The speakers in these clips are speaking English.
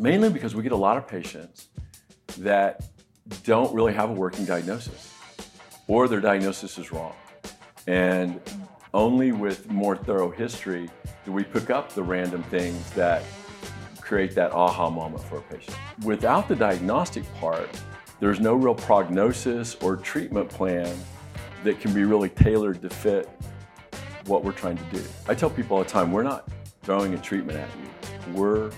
mainly because we get a lot of patients that don't really have a working diagnosis or their diagnosis is wrong. And only with more thorough history do we pick up the random things that create that aha moment for a patient. Without the diagnostic part, there's no real prognosis or treatment plan that can be really tailored to fit what we're trying to do. I tell people all the time, we're not throwing a treatment at you. We're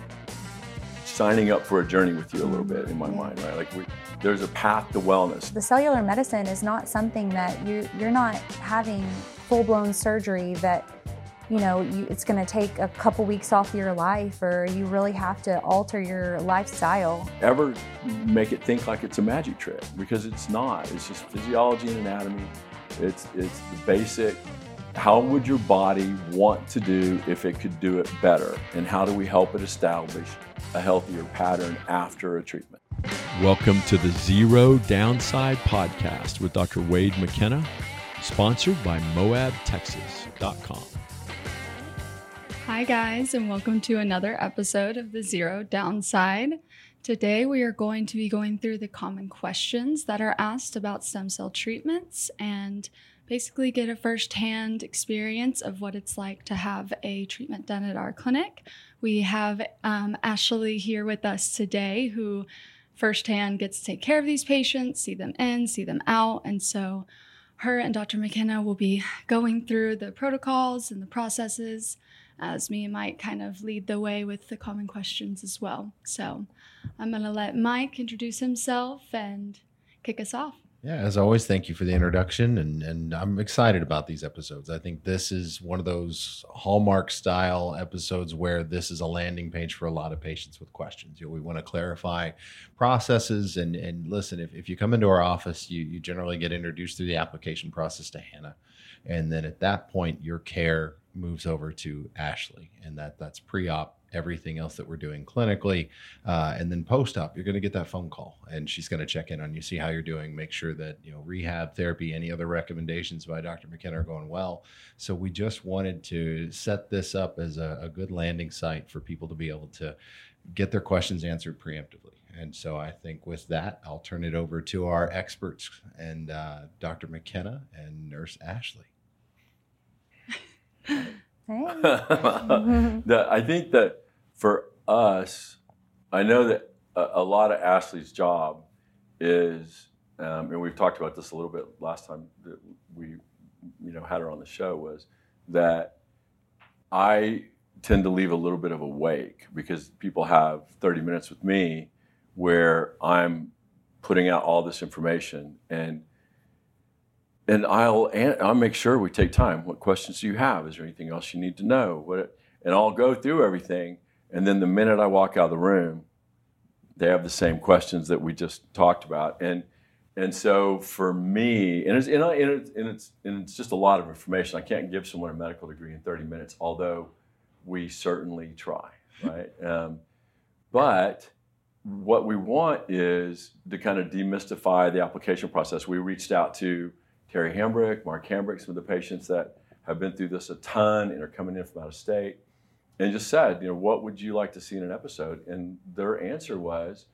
signing up for a journey with you a little bit in my mind, right? Like we, there's a path to wellness. The cellular medicine is not something that you you're not having full-blown surgery that you know you, it's going to take a couple weeks off your life or you really have to alter your lifestyle. Ever make it think like it's a magic trick because it's not. It's just physiology and anatomy. It's it's the basic how would your body want to do if it could do it better? And how do we help it establish a healthier pattern after a treatment? Welcome to the Zero Downside Podcast with Dr. Wade McKenna, sponsored by MoabTexas.com. Hi, guys, and welcome to another episode of the Zero Downside. Today, we are going to be going through the common questions that are asked about stem cell treatments and basically get a firsthand experience of what it's like to have a treatment done at our clinic. We have um, Ashley here with us today who firsthand gets to take care of these patients, see them in, see them out. And so her and Dr. McKenna will be going through the protocols and the processes as me and Mike kind of lead the way with the common questions as well. So I'm going to let Mike introduce himself and kick us off. Yeah, as always, thank you for the introduction, and and I'm excited about these episodes. I think this is one of those hallmark style episodes where this is a landing page for a lot of patients with questions. You know, we want to clarify processes, and and listen, if, if you come into our office, you you generally get introduced through the application process to Hannah, and then at that point, your care moves over to Ashley, and that that's pre-op everything else that we're doing clinically. Uh, and then post op, you're going to get that phone call and she's going to check in on you, see how you're doing, make sure that, you know, rehab therapy, any other recommendations by Dr. McKenna are going well. So we just wanted to set this up as a, a good landing site for people to be able to get their questions answered preemptively. And so I think with that, I'll turn it over to our experts and uh, Dr. McKenna and Nurse Ashley. Hey. the, I think that for us, I know that a, a lot of Ashley's job is, um, and we've talked about this a little bit last time that we, you know, had her on the show was that I tend to leave a little bit of a wake because people have 30 minutes with me where I'm putting out all this information and and I'll I'll make sure we take time. What questions do you have? Is there anything else you need to know? What and I'll go through everything and then the minute I walk out of the room, they have the same questions that we just talked about. And and so for me, and it's, and, I, and, it's, and, it's, and it's just a lot of information. I can't give someone a medical degree in 30 minutes, although we certainly try, right? Um, but what we want is to kind of demystify the application process. We reached out to Terry Hambrick, Mark Hambrick, some of the patients that have been through this a ton and are coming in from out of state and just said, you know, what would you like to see in an episode? And their answer was,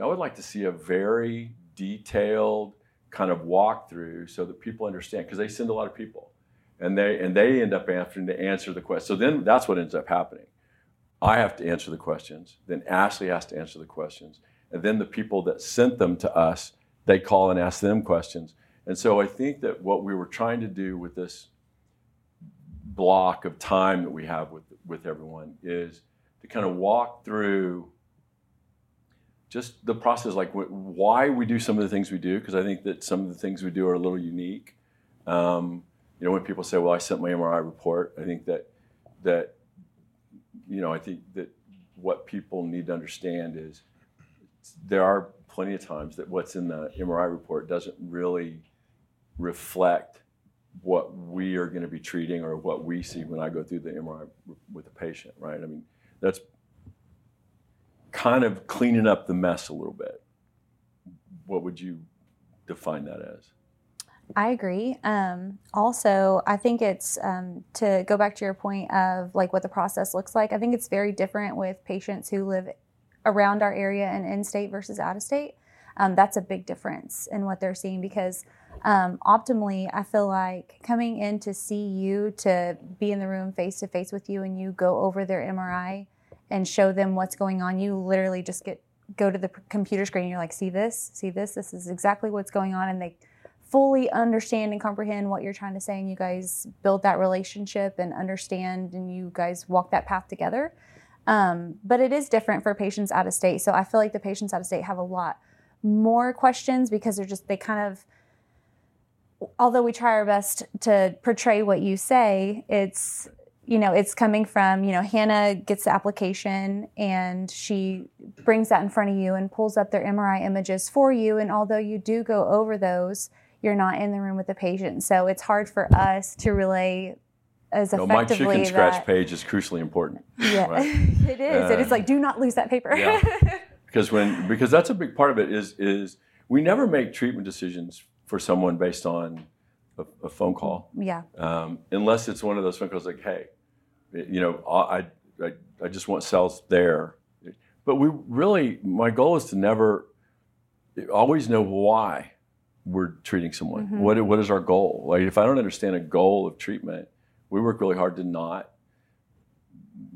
I would like to see a very detailed kind of walkthrough so that people understand because they send a lot of people and they and they end up having to answer the question. So then that's what ends up happening. I have to answer the questions, then Ashley has to answer the questions, and then the people that sent them to us, they call and ask them questions. And so I think that what we were trying to do with this block of time that we have with, with everyone is to kind of walk through just the process, like why we do some of the things we do, because I think that some of the things we do are a little unique. Um, you know, when people say, "Well, I sent my MRI report," I think that that you know, I think that what people need to understand is there are plenty of times that what's in the MRI report doesn't really reflect what we are going to be treating or what we see when I go through the MRI with the patient, right? I mean, that's kind of cleaning up the mess a little bit. What would you define that as? I agree. Um, also, I think it's um, to go back to your point of like what the process looks like. I think it's very different with patients who live around our area and in state versus out of state, um, that's a big difference in what they're seeing because um, optimally, I feel like coming in to see you, to be in the room face to face with you, and you go over their MRI and show them what's going on. You literally just get go to the computer screen. And you're like, see this, see this. This is exactly what's going on, and they fully understand and comprehend what you're trying to say. And you guys build that relationship and understand, and you guys walk that path together. Um, but it is different for patients out of state. So I feel like the patients out of state have a lot more questions because they're just they kind of although we try our best to portray what you say, it's you know it's coming from you know Hannah gets the application and she brings that in front of you and pulls up their MRI images for you. And although you do go over those, you're not in the room with the patient, so it's hard for us to relay as No, my effectively chicken scratch page is crucially important. Yeah, right? it is. it is Uh, like do not lose that paper. yeah. because when because that's a big part of it is is we never make treatment decisions for someone based on a, a phone call yeah. um, unless it's one of those phone calls like hey you know I, I I just want cells there but we really my goal is to never always know why we're treating someone Mhm. what what is our goal like if I don't understand a goal of treatment we work really hard to not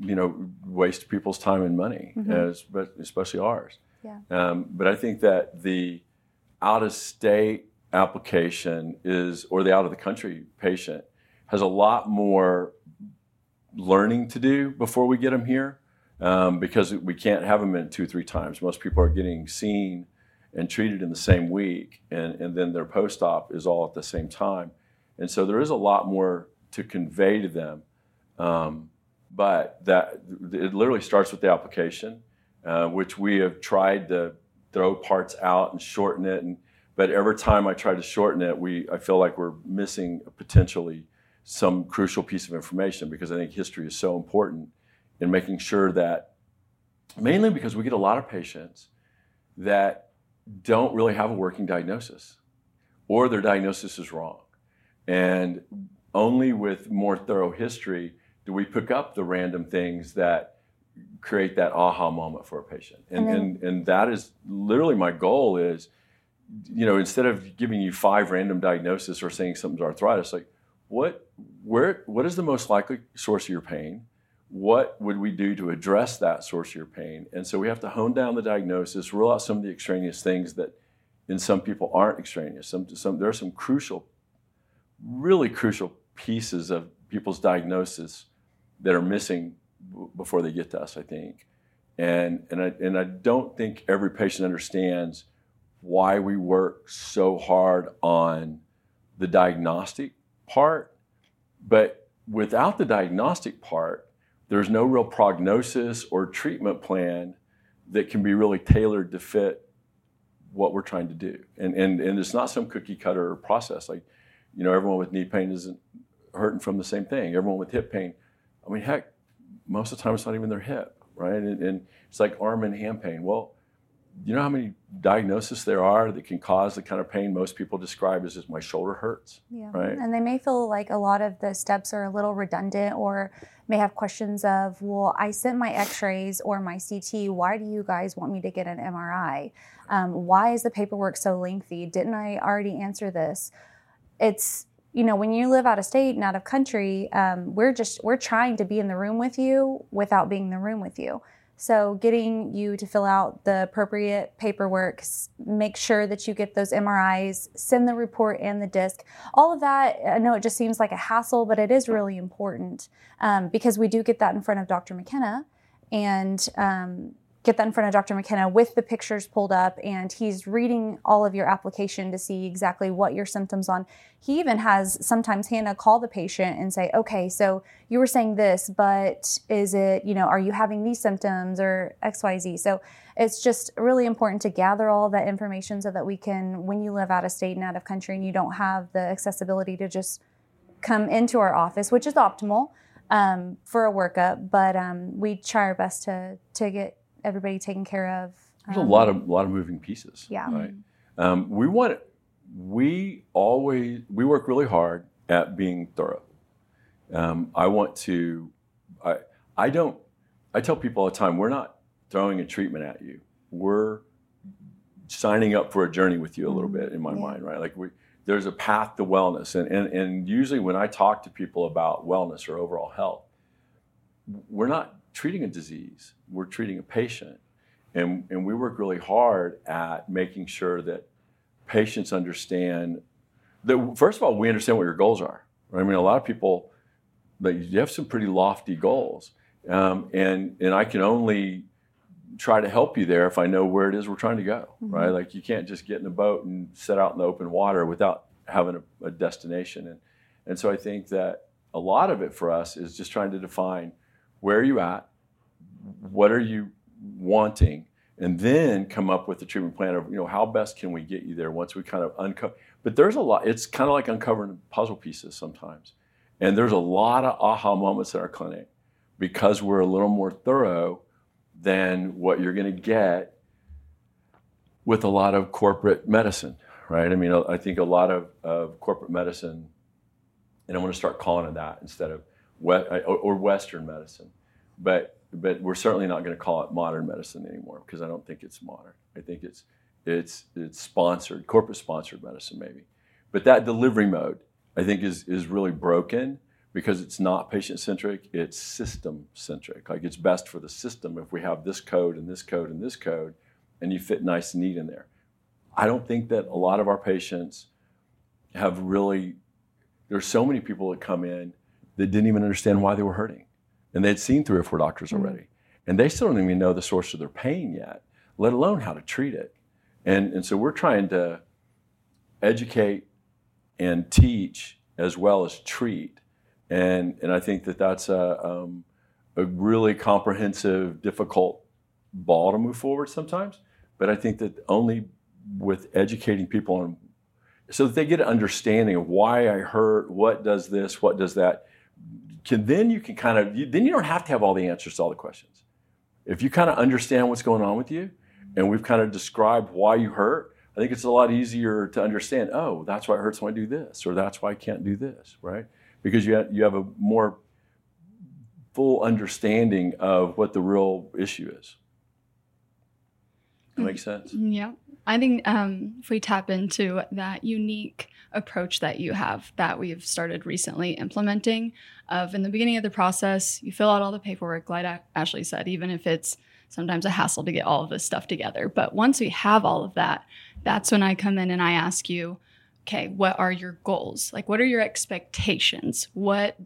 you know waste people's time and money Mhm. as, especially ours Yeah. um, but I think that the out of state application is, or the out of the country patient has a lot more learning to do before we get them here um, because we can't have them in two, three times. Most people are getting seen and treated in the same week, and, and then their post op is all at the same time. And so there is a lot more to convey to them. Um, but that it literally starts with the application, uh, which we have tried to throw parts out and shorten it. And but every time I try to shorten it, we I feel like we're missing potentially some crucial piece of information because I think history is so important in making sure that mainly because we get a lot of patients that don't really have a working diagnosis or their diagnosis is wrong. And only with more thorough history do we pick up the random things that create that aha moment for a patient. And, And then- and, and that is literally my goal is, you know, instead of giving you five random diagnoses or saying something's arthritis, like what, where, what is the most likely source of your pain? What would we do to address that source of your pain? And so we have to hone down the diagnosis, rule out some of the extraneous things that in some people aren't extraneous. Some, some, there are some crucial, really crucial pieces of people's diagnosis that are missing b- before they get to us, I think. And, and, I, and I don't think every patient understands why we work so hard on the diagnostic part. But without the diagnostic part, there's no real prognosis or treatment plan that can be really tailored to fit what we're trying to do. And, and, and it's not some cookie cutter process. Like, you know, everyone with knee pain isn't hurting from the same thing. Everyone with hip pain, I mean, heck, most of the time it's not even their hip, right? And, and it's like arm and hand pain. Well, you know how many diagnoses there are that can cause the kind of pain most people describe as just my shoulder hurts, Yeah. right? And they may feel like a lot of the steps are a little redundant or may have questions of, well, I sent my x rays or my CT. Why do you guys want me to get an MRI? Um, why is the paperwork so lengthy? Didn't I already answer this? It's, you know, when you live out of state and out of country, um, we're just, we're trying to be in the room with you without being in the room with you. So, getting you to fill out the appropriate paperwork, make sure that you get those MRIs, send the report and the disc. All of that, I know it just seems like a hassle, but it is really important um, because we do get that in front of Dr. McKenna and um, get that in front of Dr. McKenna with the pictures pulled up, and he's reading all of your application to see exactly what your symptoms on. He even has sometimes Hannah call the patient and say, "Okay, so you were saying this, but is it you know are you having these symptoms or X Y Z?" So it's just really important to gather all that information so that we can, when you live out of state and out of country, and you don't have the accessibility to just come into our office, which is optimal um, for a workup, but um, we try our best to to get everybody taken care of. There's a Um, lot of lot of moving pieces. Yeah. Right. Um, we want we always we work really hard at being thorough. Um, I want to. I I don't. I tell people all the time we're not throwing a treatment at you. We're signing up for a journey with you a little bit in my Yeah. mind, right? Like we, there's a path to wellness. And, and, and usually when I talk to people about wellness or overall health, we're not treating a disease, we're treating a patient. And, and we work really hard at making sure that patients understand that, first of all, we understand what your goals are. Right? I mean, a lot of people, like, you have some pretty lofty goals. Um, and, and I can only try to help you there if I know where it is we're trying to go, right? Like you can't just get in a boat and set out in the open water without having a, a destination. And, and so I think that a lot of it for us is just trying to define where are you at, what are you wanting, and then come up with a treatment plan of, you know, how best can we get you there once we kind of uncover. But there's a lot, it's kind of like uncovering puzzle pieces sometimes. And there's a lot of aha moments in our clinic because we're a little more thorough than what you're going to get with a lot of corporate medicine, right? I mean, I think a lot of, of corporate medicine, and I'm going to start calling it that instead of or, Western medicine, but but we're certainly not going to call it modern medicine anymore because I don't think it's modern. I think it's it's it's sponsored, corporate sponsored medicine maybe, but that delivery mode I think is is really broken because it's not patient centric, it's system centric. Like it's best for the system if we have this code and this code and this code, and you fit nice and neat in there. I don't think that a lot of our patients have really, there's so many people that come in that didn't even understand why they were hurting. And they'd seen three or four doctors already. And they still don't even know the source of their pain yet, let alone how to treat it. And, and so we're trying to educate and teach as well as treat and and I think that that's a um, a really comprehensive, difficult ball to move forward sometimes. But I think that only with educating people on so that they get an understanding of why I hurt, what does this, what does that, can then you can kind of you, then you don't have to have all the answers to all the questions. If you kind of understand what's going on with you, and we've kind of described why you hurt, I think it's a lot easier to understand. Oh, that's why it hurts when I do this, or that's why I can't do this, right? because you have, you have a more full understanding of what the real issue is. That makes sense. Mm-hmm. Yeah. I think um, if we tap into that unique approach that you have that we've started recently implementing, of in the beginning of the process, you fill out all the paperwork, like Ashley said, even if it's sometimes a hassle to get all of this stuff together. But once we have all of that, that's when I come in and I ask you, okay, what are your goals? Like, what are your expectations? What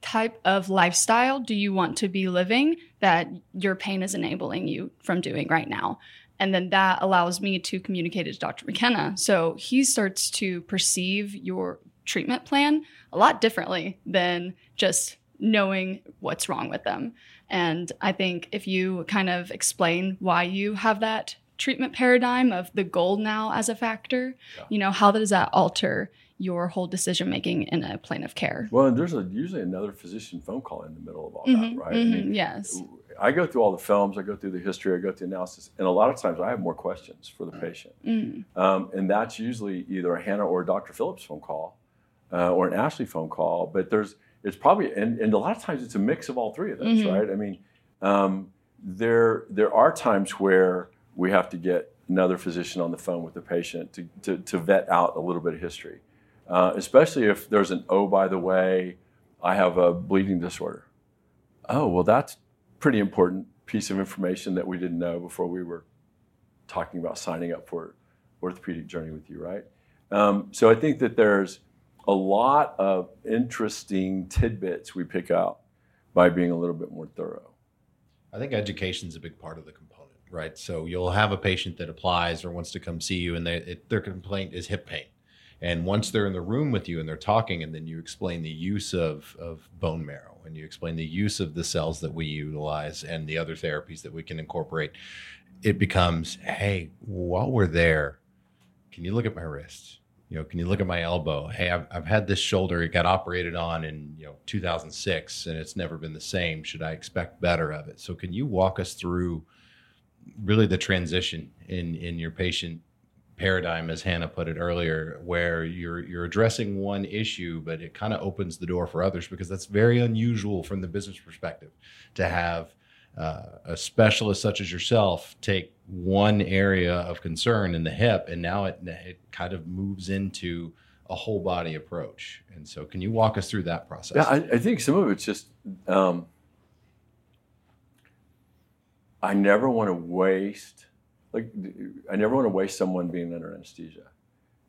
type of lifestyle do you want to be living that your pain is enabling you from doing right now? And then that allows me to communicate it to Dr. McKenna. So he starts to perceive your treatment plan a lot differently than just knowing what's wrong with them. And I think if you kind of explain why you have that treatment paradigm of the goal now as a factor, Yeah. you know, how does that alter your whole decision making in a plan of care? Well, there's a, usually another physician phone call in the middle of all Mhm, that, right? mhm, I mean, yes. I go through all the films, I go through the history, I go through the analysis, and a lot of times I have more questions for the patient. Mm, Um, and that's usually either a Hannah or a Dr. Phillips phone call uh, or an Ashley phone call. But there's, it's probably, and, and a lot of times it's a mix of all three of those, Mhm. right? I mean, um, there, there are times where we have to get another physician on the phone with the patient to, to, to vet out a little bit of history, uh, especially if there's an, oh, by the way, I have a bleeding disorder. Oh, well, that's pretty important piece of information that we didn't know before we were talking about signing up for orthopedic journey with you, right? Um, so I think that there's a lot of interesting tidbits we pick out by being a little bit more thorough. I think education is a big part of the component, right? So you'll have a patient that applies or wants to come see you, and they, it, their complaint is hip pain. And once they're in the room with you and they're talking, and then you explain the use of, of bone marrow and you explain the use of the cells that we utilize and the other therapies that we can incorporate, it becomes, hey, while we're there, can you look at my wrist? You know, can you look at my elbow? Hey, I've, I've had this shoulder. It got operated on in you know 2006, and it's never been the same. Should I expect better of it? So, can you walk us through really the transition in in your patient paradigm, as Hannah put it earlier, where you're you're addressing one issue, but it kind of opens the door for others because that's very unusual from the business perspective to have uh, a specialist such as yourself take one area of concern in the hip, and now it, it kind of moves into a whole body approach. And so, can you walk us through that process? Yeah, I, I think some of it's just um, I never want to waste like I never want to waste someone being under anesthesia.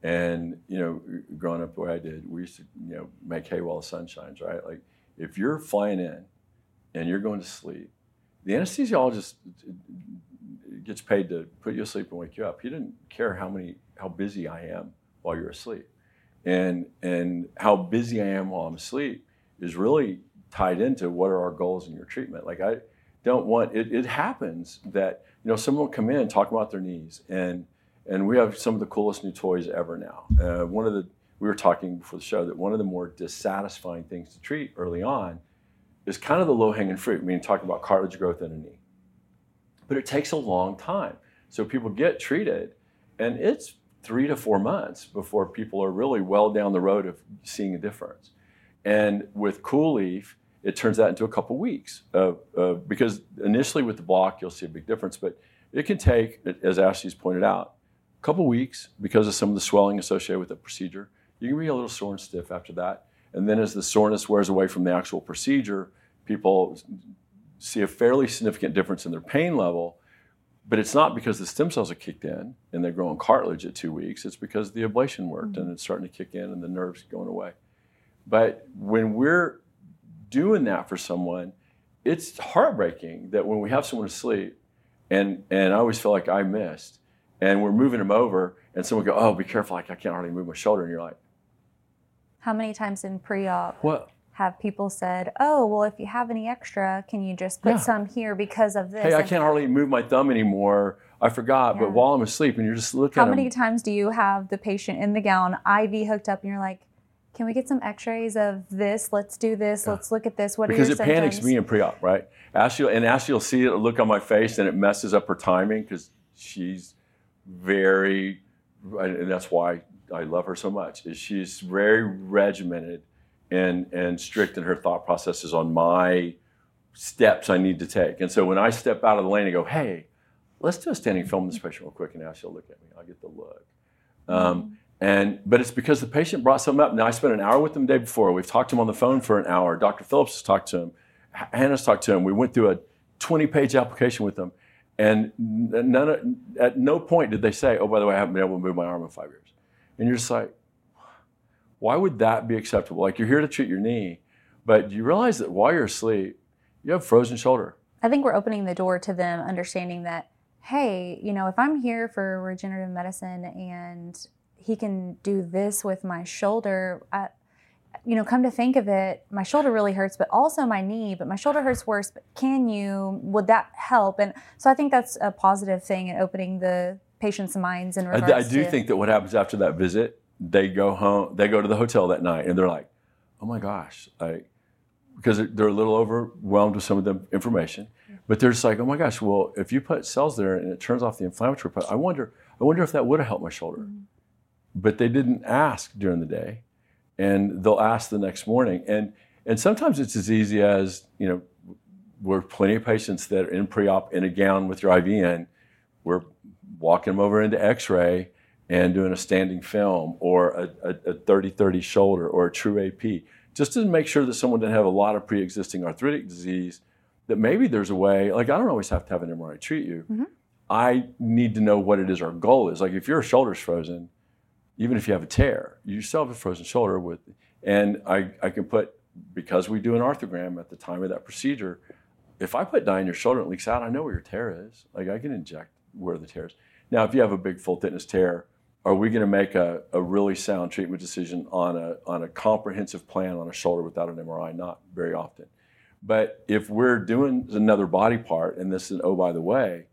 And you know, growing up the way I did, we used to you know make hay while the sun shines, right? Like if you're flying in and you're going to sleep, the anesthesiologist gets paid to put you asleep and wake you up. He didn't care how many how busy I am while you're asleep, and and how busy I am while I'm asleep is really tied into what are our goals in your treatment. Like I don't want it. It happens that you know someone will come in and talk about their knees, and and we have some of the coolest new toys ever now. Uh, one of the we were talking before the show that one of the more dissatisfying things to treat early on is kind of the low hanging fruit. I mean, talking about cartilage growth in a knee, but it takes a long time. So people get treated, and it's three to four months before people are really well down the road of seeing a difference. And with COOLIEF, it turns that into a couple weeks uh, uh, because initially with the block you'll see a big difference, but it can take, as Ashley's pointed out, a couple weeks because of some of the swelling associated with the procedure. You can be a little sore and stiff after that, and then as the soreness wears away from the actual procedure, people see a fairly significant difference in their pain level. But it's not because the stem cells are kicked in and they're growing cartilage at two weeks. It's because the ablation worked mm-hmm. and it's starting to kick in and the nerves going away. But when we're doing that for someone, it's heartbreaking that when we have someone asleep, and and I always feel like I missed, and we're moving them over, and someone go, "Oh, be careful! Like I can't hardly move my shoulder," and you're like, "How many times in pre-op what? have people said, "Oh, well, if you have any extra, can you just put yeah. some here because of this?" Hey, I can't hardly move my thumb anymore. I forgot, yeah. but while I'm asleep, and you're just looking. How many times do you have the patient in the gown, IV hooked up, and you're like, can we get some x-rays of this? Let's do this. Let's look at this. What because are your it panics me in pre-op right? Ashley and ashley will see it look on my face and it messes up her timing because she's very and that's why i love her so much is she's very regimented and and strict in her thought processes on my steps i need to take. And so when i step out of the lane and go hey let's do a standing film this patient real quick and ashley will look at me. I'll get the look. Um. And, but it's because the patient brought something up. Now, I spent an hour with them the day before. We've talked to him on the phone for an hour. Dr. Phillips has talked to him. Hannah's talked to him. We went through a 20 page application with them. And none of, at no point did they say, oh, by the way, I haven't been able to move my arm in five years. And you're just like, why would that be acceptable? Like, you're here to treat your knee, but you realize that while you're asleep, you have frozen shoulder. I think we're opening the door to them understanding that, hey, you know, if I'm here for regenerative medicine and he can do this with my shoulder. I, you know, come to think of it, my shoulder really hurts, but also my knee, but my shoulder hurts worse. But can you, would that help? And so I think that's a positive thing in opening the patient's minds in regards I, I do to, think that what happens after that visit, they go home, they go to the hotel that night and they're like, oh my gosh, like, because they're a little overwhelmed with some of the information, but they're just like, oh my gosh, well, if you put cells there and it turns off the inflammatory part, I wonder, I wonder if that would have helped my shoulder. Mm-hmm but they didn't ask during the day and they'll ask the next morning. And and sometimes it's as easy as you know we're plenty of patients that are in pre-op in a gown with your iv in. We're walking them over into x-ray and doing a standing film or a, a, a 30-30 shoulder or a true ap just to make sure that someone didn't have a lot of pre-existing arthritic disease that maybe there's a way like i don't always have to have an mri treat you. Mm-hmm. i need to know what it is our goal is. Like if your shoulder's frozen even if you have a tear, you still have a frozen shoulder with, and I, I can put, because we do an arthrogram at the time of that procedure, if I put dye in your shoulder and it leaks out, I know where your tear is. Like I can inject where the tear is. Now, if you have a big full thickness tear, are we going to make a, a really sound treatment decision on a, on a comprehensive plan on a shoulder without an MRI? Not very often. But if we're doing another body part, and this is, oh, by the way,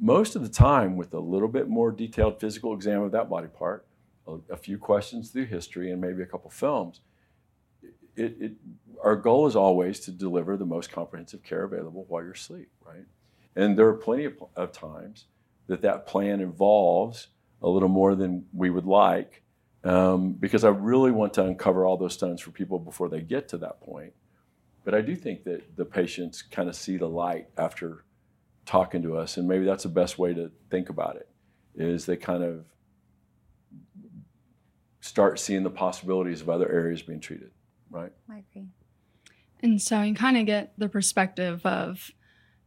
most of the time with a little bit more detailed physical exam of that body part, a, few questions through history and maybe a couple films. It, it, our goal is always to deliver the most comprehensive care available while you're asleep, right? And there are plenty of, of times that that plan involves a little more than we would like um, because I really want to uncover all those stones for people before they get to that point. But I do think that the patients kind of see the light after talking to us, and maybe that's the best way to think about it. Is they kind of start seeing the possibilities of other areas being treated, right? I agree. And so you kind of get the perspective of,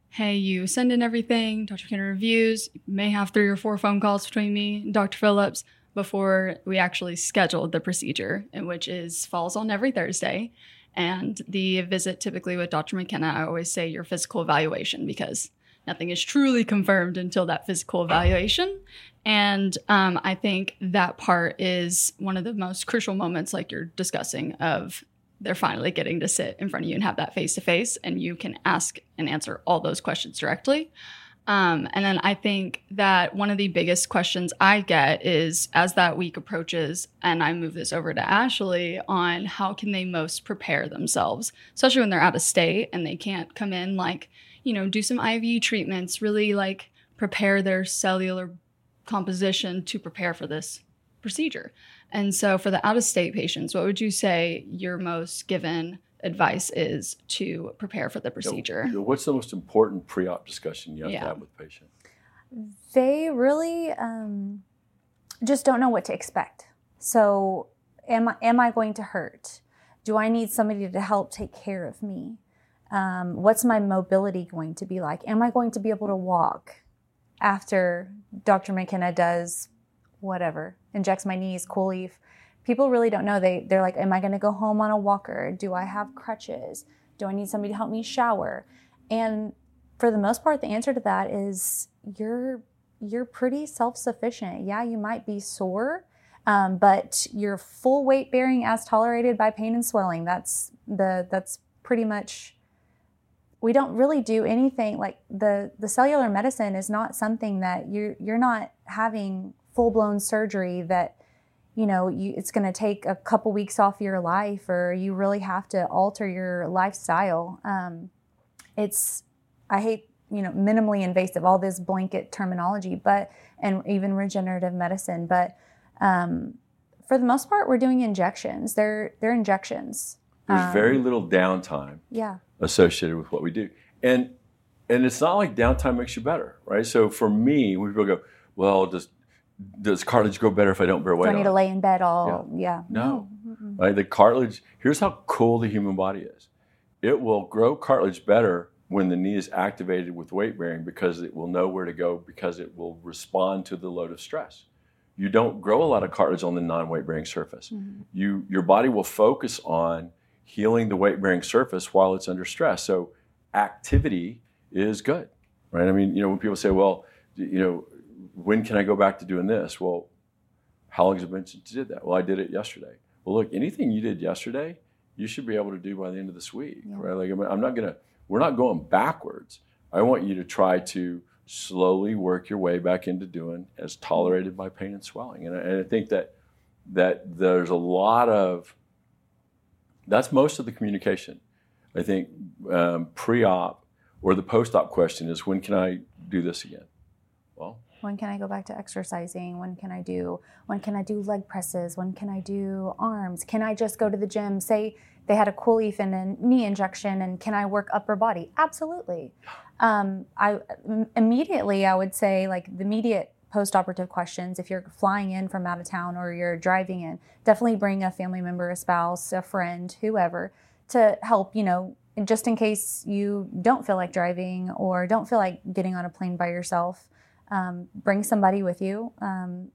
hey, you send in everything, Dr. McKenna reviews, you may have three or four phone calls between me and Dr. Phillips before we actually scheduled the procedure, in which is falls on every Thursday. And the visit typically with Dr. McKenna, I always say your physical evaluation because nothing is truly confirmed until that physical evaluation. And um, I think that part is one of the most crucial moments, like you're discussing, of they're finally getting to sit in front of you and have that face to face, and you can ask and answer all those questions directly. Um, and then I think that one of the biggest questions I get is as that week approaches, and I move this over to Ashley on how can they most prepare themselves, especially when they're out of state and they can't come in, like, you know, do some IV treatments, really like prepare their cellular composition to prepare for this procedure. And so, for the out of state patients, what would you say your most given advice is to prepare for the procedure? You know, what's the most important pre-op discussion you have Yeah. to have with the patient? They really um, just don't know what to expect. So, am I, am I going to hurt? Do I need somebody to help take care of me? Um, what's my mobility going to be like? Am I going to be able to walk after Dr. McKenna does whatever, injects my knees, COOLIEF? People really don't know. They they're like, am I going to go home on a walker? Do I have crutches? Do I need somebody to help me shower? And for the most part, the answer to that is you're you're pretty self-sufficient. Yeah, you might be sore, um, but you're full weight bearing as tolerated by pain and swelling. That's the that's pretty much. We don't really do anything like the the cellular medicine is not something that you you're not having full blown surgery that you know you, it's going to take a couple weeks off your life or you really have to alter your lifestyle. Um, it's I hate you know minimally invasive all this blanket terminology but and even regenerative medicine but um, for the most part we're doing injections. They're they're injections. There's Um, very little downtime. yeah associated with what we do, and and it's not like downtime makes you better, right? So for me, when people go, well, does does cartilage grow better if I don't bear do weight? i need on to lay in bed all yeah, No. Mm-mm. Right? The cartilage, here's how cool the human body is. It will grow cartilage better when the knee is activated with weight bearing because it will know where to go because it will respond to the load of stress. You don't grow a lot of cartilage on the non-weight bearing surface. Mhm. You your body will focus on healing the weight bearing surface while it's under stress. So activity is good. Right? I mean, you know, when people say, well, you know, when can I go back to doing this? Well, how long has it been since you did that? Well, I did it yesterday. Well, look, anything you did yesterday, you should be able to do by the end of this week, Yeah. right? Like, I mean, I'm not gonna, we're not going backwards. I want you to try to slowly work your way back into doing as tolerated by pain and swelling. And I, and I think that that there's a lot of, that's most of the communication. I think um, pre-op or the post-op question is, when can I do this again? Well, when can i go back to exercising? When can i do when can i do leg presses? When can i do arms? Can i just go to the gym? Say they had a COOLIEF and a knee injection and can i work upper body? Absolutely. Um, i immediately i would say like the immediate post-operative questions if you're flying in from out of town or you're driving in definitely bring a family member a spouse a friend whoever to help you know just in case you don't feel like driving or don't feel like getting on a plane by yourself um, bring somebody with you. Um,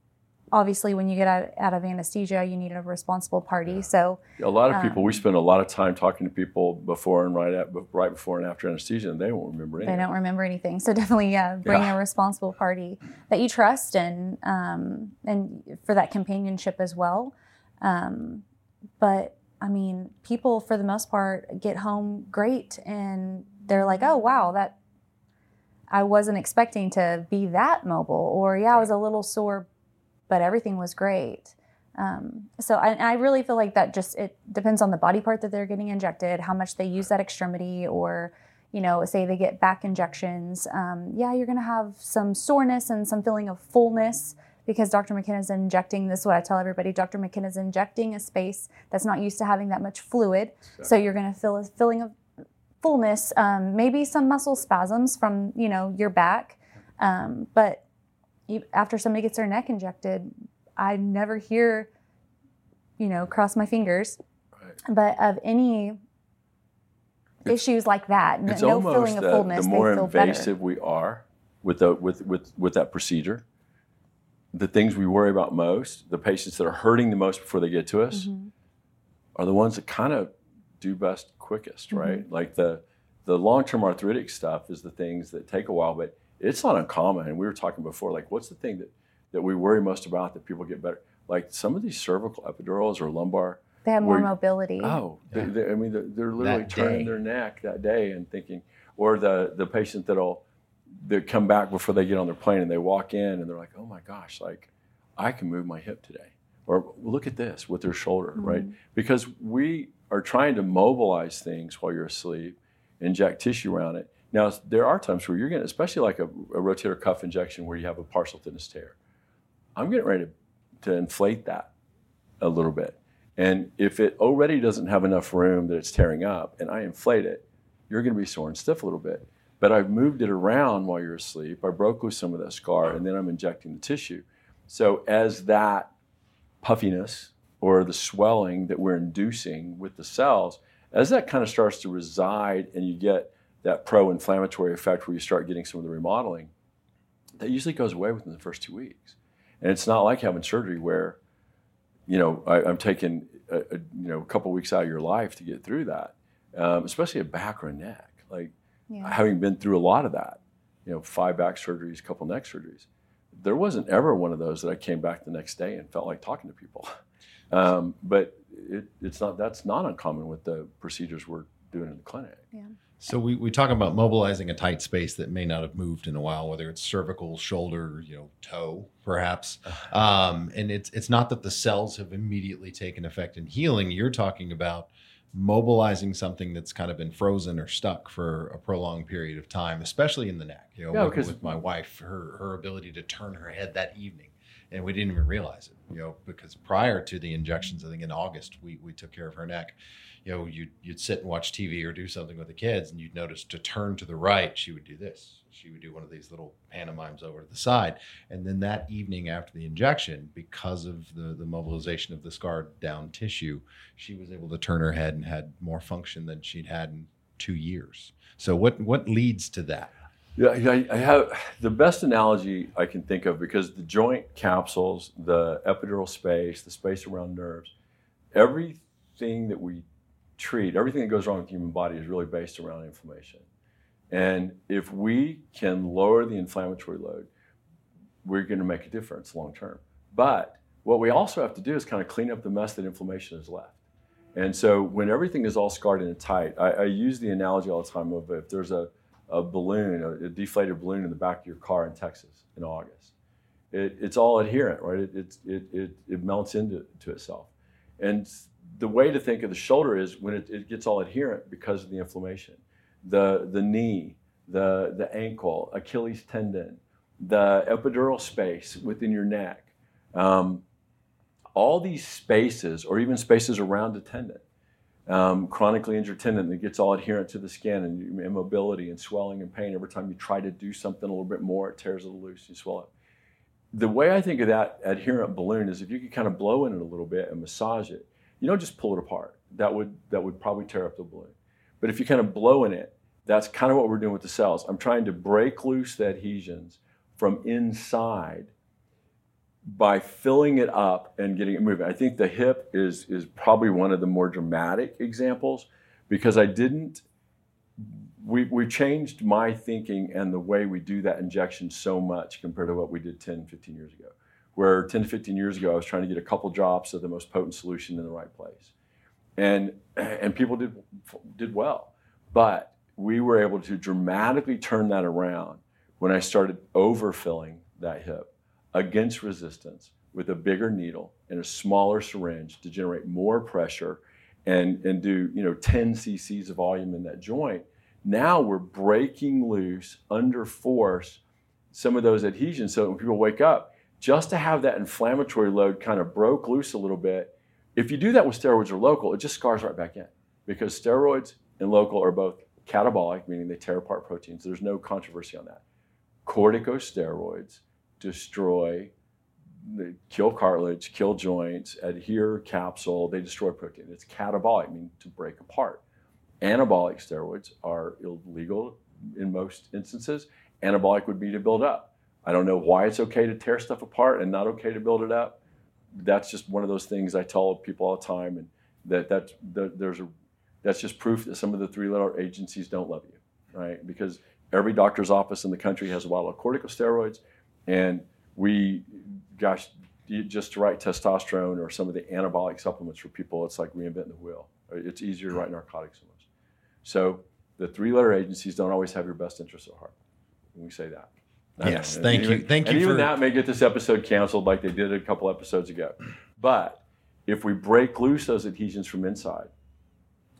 obviously, when you get out, out of anesthesia, you need a responsible party. So, A lot of people, we Um, spend a lot of time talking to people before and right at, right before and after anesthesia, and they won't remember anything they don't remember anything. So definitely, yeah, bring Yeah. a responsible party that you trust and um, and for that companionship as well. Um, but I mean, people for the most part get home great, and they're like, "Oh wow, that I wasn't expecting to be that mobile," or "Yeah, I was a little sore, but everything was great." Um, so I, I really feel like that just it depends on the body part that they're getting injected, how much they use that extremity, or you know, say they get back injections. Um, yeah, you're going to have some soreness and some feeling of fullness because Dr. McKenna's injecting this. is what I tell everybody: Dr. McKenna's injecting a space that's not used to having that much fluid, so you're going to feel a feeling of fullness, um, maybe some muscle spasms from you know your back, um, but after somebody gets their neck injected, I never hear, you know, cross my fingers, Right. but of any It's- issues like that, no feeling of fullness, the more they feel better. invasive we are with, the, with, with, with that procedure, the things we worry about most, the patients that are hurting the most before they get to us, Mhm. are the ones that kind of do best quickest, Mm-hmm. right? Like the the long term arthritic stuff is the things that take a while, but it's not uncommon. And we were talking before, like what's the thing that that we worry most about that people get better? Like some of these cervical epidurals or lumbar. They have more where- mobility. Oh, Yeah. they, I mean, they're, they're literally That turning day. their neck that day and thinking, or the the patient that'll that come back before they get on their plane and they walk in and they're like, oh my gosh, like I can move my hip today, or look at this with their shoulder, mm-hmm. right? Because we are trying to mobilize things while you're asleep, inject tissue around it. Now there are times where you're getting, especially like a, a rotator cuff injection where you have a partial tendon tear. I'm getting ready to, to inflate that a little bit. And if it already doesn't have enough room that it's tearing up and I inflate it, you're going to be sore and stiff a little bit. But I've moved it around while you're asleep. I broke loose some of that scar and then I'm injecting the tissue. So as that puffiness or the swelling that we're inducing with the cells, as that kind of starts to reside and you get that pro inflammatory effect where you start getting some of the remodeling, that usually goes away within the first two weeks. And it's not like having surgery where you know, I, I'm taking a, a, you know a couple weeks out of your life to get through that, um, especially a back or a neck. Like Yeah. having been through a lot of that, you know, five back surgeries, a couple neck surgeries. There wasn't ever one of those that I came back the next day and felt like talking to people. Um, but it, it's not that's not uncommon with the procedures we're doing in the clinic. So we, we talk about mobilizing a tight space that may not have moved in a while, whether it's cervical, shoulder, you know, toe, perhaps. Um, and it's it's not that the cells have immediately taken effect in healing. You're talking about mobilizing something that's kind of been frozen or stuck for a prolonged period of time, especially in the neck. You know, Yeah, working with my wife, her her ability to turn her head that evening. And we didn't even realize it, you know, because prior to the injections, I think in August, we, we took care of her neck you know, you'd, you'd sit and watch TV or do something with the kids, and you'd notice to turn to the right, she would do this. She would do one of these little pantomimes over to the side. And then that evening after the injection, because of the, the mobilization of the scarred down tissue, she was able to turn her head and had more function than she'd had in two years. So, what, what leads to that? Yeah, I, I have the best analogy I can think of because the joint capsules, the epidural space, the space around nerves, everything that we treat, everything that goes wrong with the human body is really based around inflammation. And if we can lower the inflammatory load, we're going to make a difference long term. But what we also have to do is kind of clean up the mess that inflammation has left. And so when everything is all scarred and tight, I, I use the analogy all the time of if there's a, a balloon, a, a deflated balloon in the back of your car in Texas in August, it, it's all adherent, right? It, it, it, it, melts into to itself. And the way to think of the shoulder is when it, it gets all adherent because of the inflammation. The, the knee, the, the ankle, Achilles tendon, the epidural space within your neck, um, all these spaces, or even spaces around a tendon, um, chronically injured tendon that gets all adherent to the skin and immobility and swelling and pain every time you try to do something a little bit more, it tears it loose, you swell it. The way I think of that adherent balloon is if you could kind of blow in it a little bit and massage it, you don't just pull it apart. That would that would probably tear up the balloon. But if you kind of blow in it, that's kind of what we're doing with the cells. I'm trying to break loose the adhesions from inside by filling it up and getting it moving. I think the hip is is probably one of the more dramatic examples because I didn't we, we changed my thinking and the way we do that injection so much compared to what we did 10, 15 years ago. Where 10 to 15 years ago, I was trying to get a couple drops of the most potent solution in the right place. And, and people did, did well. But we were able to dramatically turn that around when I started overfilling that hip against resistance with a bigger needle and a smaller syringe to generate more pressure and, and do you know 10 cc's of volume in that joint. Now we're breaking loose under force some of those adhesions. So when people wake up, just to have that inflammatory load kind of broke loose a little bit, if you do that with steroids or local, it just scars right back in because steroids and local are both catabolic, meaning they tear apart proteins. There's no controversy on that. Corticosteroids destroy, kill cartilage, kill joints, adhere capsule, they destroy protein. It's catabolic, meaning to break apart. Anabolic steroids are illegal in most instances. Anabolic would be to build up. I don't know why it's okay to tear stuff apart and not okay to build it up. That's just one of those things I tell people all the time, and that that's that there's a that's just proof that some of the three-letter agencies don't love you, right? Because every doctor's office in the country has a bottle of corticosteroids, and we, gosh, just to write testosterone or some of the anabolic supplements for people, it's like reinventing the wheel. It's easier to write narcotics almost. So the three-letter agencies don't always have your best interests at heart. When we say that. Uh, yes, And thank even- you. Thank and you even for that may get this episode canceled like they did a couple episodes ago. But if we break loose those adhesions from inside,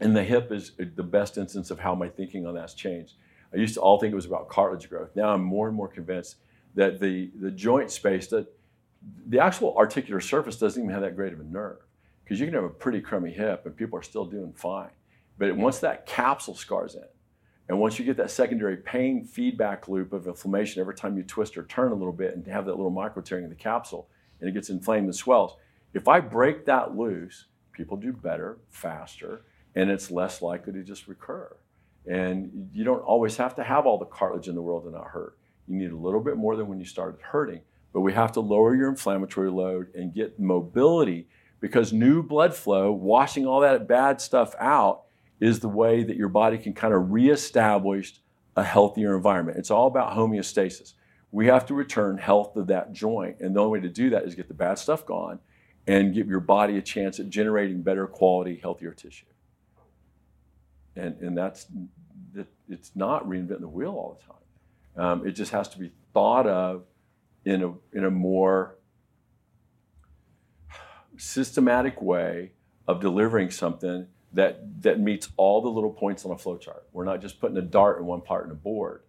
and the hip is the best instance of how my thinking on that's changed. I used to all think it was about cartilage growth. Now I'm more and more convinced that the, the joint space, that the actual articular surface doesn't even have that great of a nerve. Because you can have a pretty crummy hip and people are still doing fine. But once that capsule scars in, and once you get that secondary pain feedback loop of inflammation every time you twist or turn a little bit and have that little micro tearing in the capsule and it gets inflamed and swells, if I break that loose, people do better, faster, and it's less likely to just recur. And you don't always have to have all the cartilage in the world to not hurt. You need a little bit more than when you started hurting, but we have to lower your inflammatory load and get mobility because new blood flow, washing all that bad stuff out, is the way that your body can kind of reestablish a healthier environment. It's all about homeostasis. We have to return health to that joint, and the only way to do that is get the bad stuff gone and give your body a chance at generating better quality, healthier tissue. And, and that's that it's not reinventing the wheel all the time. Um, it just has to be thought of in a, in a more systematic way of delivering something that, that meets all the little points on a flow chart. We're not just putting a dart in one part in a board,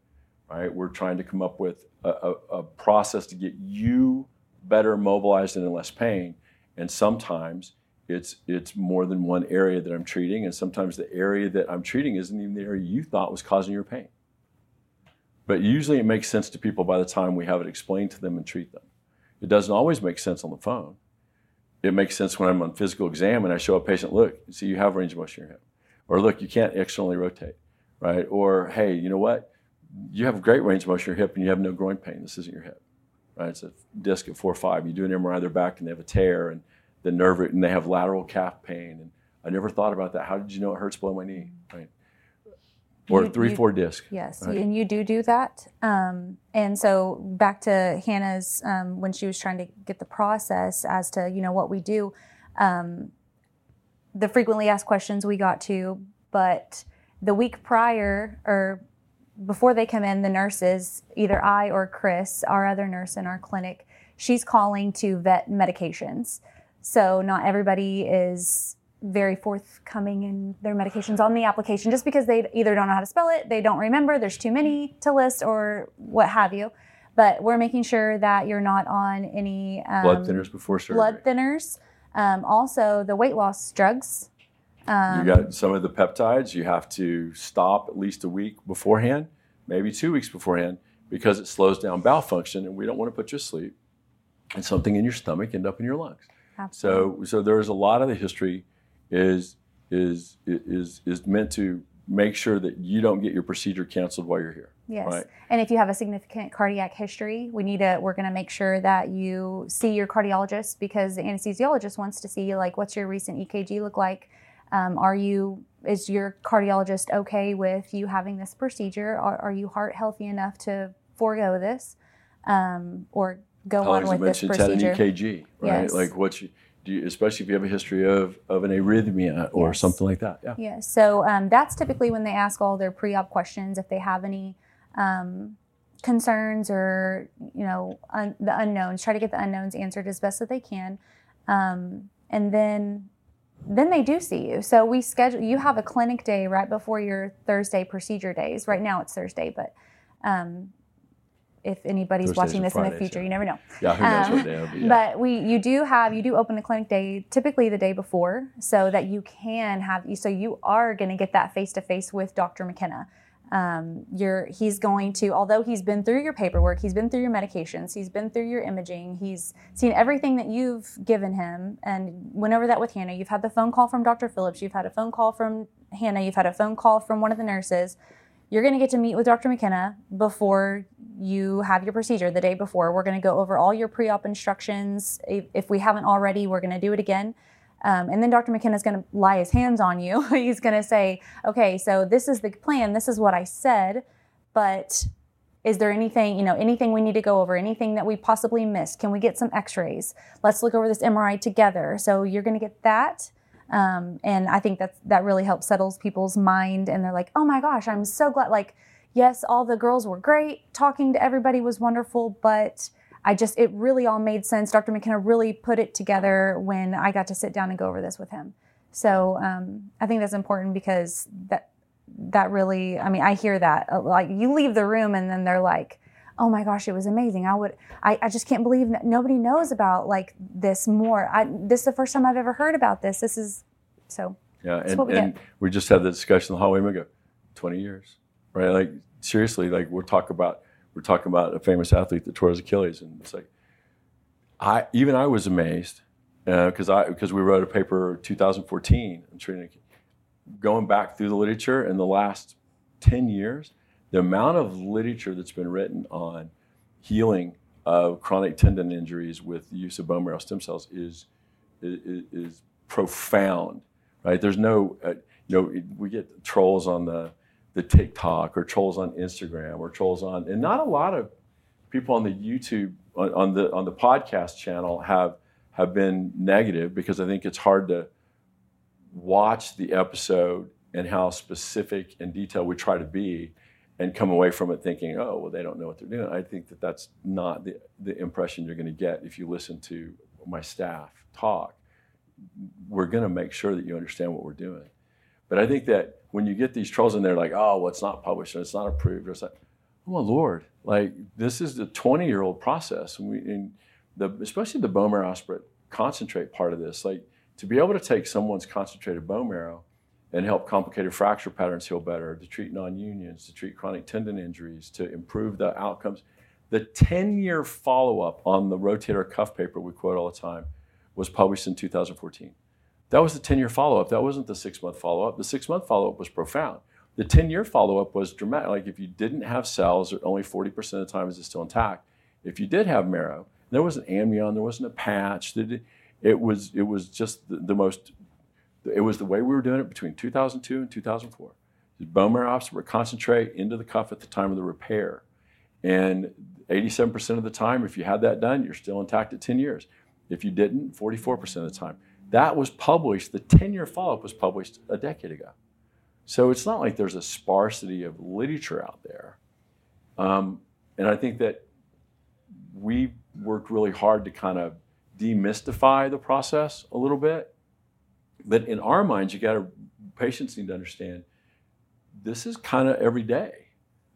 right? We're trying to come up with a, a, a process to get you better mobilized and in less pain. And sometimes it's it's more than one area that I'm treating, and sometimes the area that I'm treating isn't even the area you thought was causing your pain. But usually it makes sense to people by the time we have it explained to them and treat them. It doesn't always make sense on the phone. It makes sense when I'm on physical exam and I show a patient, look, see you have range of motion in your hip. Or look, you can't externally rotate, right? Or hey, you know what? You have great range of motion in your hip and you have no groin pain. This isn't your hip. Right? It's a disc at four or five. You do an MRI of their back and they have a tear and the nerve and they have lateral calf pain. And I never thought about that. How did you know it hurts below my knee? Right. Or You- three, you- four disc. Yes, Right. and you do do that. Um, and so back to Hannah's um, when she was trying to get the process as to you know what we do, um, the frequently asked questions we got to, but the week prior or before they come in, the nurses, either I or Chris, our other nurse in our clinic, she's calling to vet medications. So not everybody is very forthcoming in their medications on the application just because they either don't know how to spell it, they don't remember, there's too many to list, or what have you. But we're making sure that you're not on any um, Blood thinners before surgery. blood thinners. Um, also, the weight loss drugs. Um, you got some of the peptides you have to stop at least a week beforehand, maybe two weeks beforehand, because it slows down bowel function, and we don't want to put you to sleep. And something in your stomach end up in your lungs. absolutely. So, so there's a lot of the history is is is is meant to make sure that you don't get your procedure canceled while you're here. Yes. Right. And if you have a significant cardiac history, we need to we're going to make sure that you see your cardiologist because the anesthesiologist wants to see like what's your recent EKG look like? Um, are you is your cardiologist okay with you having this procedure? Are, are you heart healthy enough to forego this um, or go How on with this you had an procedure? EKG, right? Yes. Like what you especially if you have a history of of an arrhythmia or Yes. something like that. Yeah. Yeah, so um, that's typically when they ask all their pre-op questions if they have any um, concerns or you know un- the unknowns. Try to get the unknowns answered as best that they can, um, and then then they do see you. So we schedule. You have a clinic day right before your Thursday procedure days. Right now it's Thursday, but um, if anybody's Thursdays watching this in the future. yeah. You never know. Yeah, who knows Um, what day it'll be. Yeah. But we, you do have, you do open the clinic day typically the day before, so that you can have, so you are going to get that face to face with Dr. McKenna. Um, you're, he's going to, although he's been through your paperwork, he's been through your medications, he's been through your imaging, he's seen everything that you've given him, and went over that with Hannah. You've had the phone call from Dr. Phillips, you've had a phone call from Hannah, you've had a phone call from one of the nurses. You're going to get to meet with Dr. McKenna before you have your procedure the day before. We're going to go over all your pre op instructions. If, we haven't already, we're going to do it again. Um, and then Dr. McKenna is going to lie his hands on you. He's going to say, okay, so this is the plan, this is what I said, but is there anything, you know, anything we need to go over, anything that we possibly missed? Can we get some x rays? Let's look over this MRI together. So you're going to get that. Um, and I think that's, that really helps settles people's mind. And they're like, oh my gosh, I'm so glad. Like, yes, all the girls were great. Talking to everybody was wonderful, but I just, it really all made sense. Dr. McKenna really put it together when I got to sit down and go over this with him. So um, I think that's important because that, that really, I mean, I hear that. Like, you leave the room and then they're like, oh my gosh, it was amazing. I would, I, I just can't believe that nobody knows about like this more. I, this is the first time I've ever heard about this. This is so. Yeah, and, we and we just had the discussion in the hallway. We go, twenty years, right? Like seriously, like we're talking about we're talking about a famous athlete that tore his Achilles, and it's like, I even I was amazed uh, because I because we wrote a paper 2014 on treating going back through the literature in the last ten years, the amount of literature that's been written on healing of chronic tendon injuries with the use of bone marrow stem cells is is, is profound right? There's no, uh, you know, we get trolls on the the TikTok or trolls on Instagram or trolls on, and not a lot of people on the YouTube on, on the on the podcast channel have have been negative because I think it's hard to watch the episode and how specific and detailed we try to be and come away from it thinking, oh, well, they don't know what they're doing. I think that that's not the, the impression you're going to get if you listen to my staff talk we're going to make sure that you understand what we're doing. But I think that when you get these trolls in there, like, oh, well, it's not published, or it's not approved, or it's oh my lord, like this is the 20 year old process, and we, and the, especially the bone marrow aspirate concentrate part of this, like to be able to take someone's concentrated bone marrow and help complicated fracture patterns heal better, to treat non-unions, to treat chronic tendon injuries, to improve the outcomes. The 10 year follow up on the rotator cuff paper we quote all the time was published in 2014. That was the 10 year follow up. That wasn't the six month follow up. The six month follow up was profound. The 10 year follow up was dramatic. Like if you didn't have cells, or only 40% of the time is it still intact. If you did have marrow, there wasn't amnion, there wasn't a patch. It was, it was just the, the most, it was the way we were doing it between 2002 and 2004. The bone marrow aspirate concentrate into the cuff at the time of the repair. And 87% of the time, if you had that done, you're still intact at 10 years. If you didn't, 44% of the time. That was published, the 10 year follow up was published a decade ago. So it's not like there's a sparsity of literature out there. Um, and I think that we worked really hard to kind of demystify the process a little bit. But in our minds, you got to, patients need to understand this is kind of every day.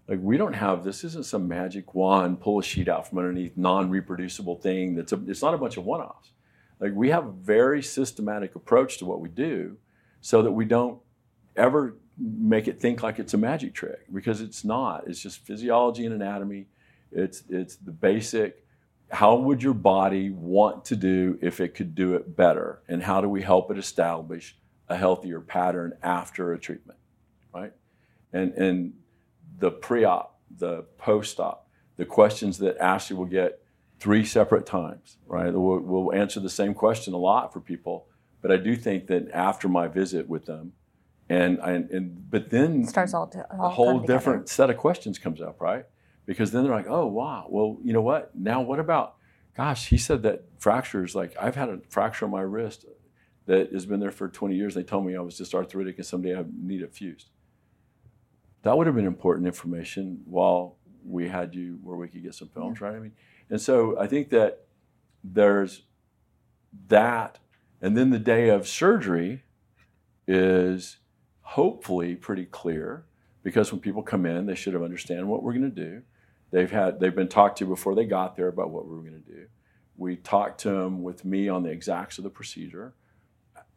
Like we don't have this isn't some magic wand, pull a sheet out from underneath, non-reproducible thing. That's a, it's not a bunch of one-offs. Like we have a very systematic approach to what we do, so that we don't ever make it think like it's a magic trick because it's not. It's just physiology and anatomy. It's it's the basic. How would your body want to do if it could do it better, and how do we help it establish a healthier pattern after a treatment, right? And and the pre-op, the post-op, the questions that Ashley will get three separate times, right? We'll, we'll, answer the same question a lot for people, but I do think that after my visit with them, and and, and but then starts all, to, all a whole different set of questions comes up, right? Because then they're like, oh wow, well you know what? Now what about? Gosh, he said that fractures. Like I've had a fracture on my wrist that has been there for 20 years. They told me I was just arthritic and someday I need it fused that would have been important information while we had you where we could get some films, right? I mean, and so I think that there's that, and then the day of surgery is hopefully pretty clear because when people come in, they should have understand what we're going to do. They've had they've been talked to before they got there about what we were going to do. We talked to them with me on the exacts of the procedure.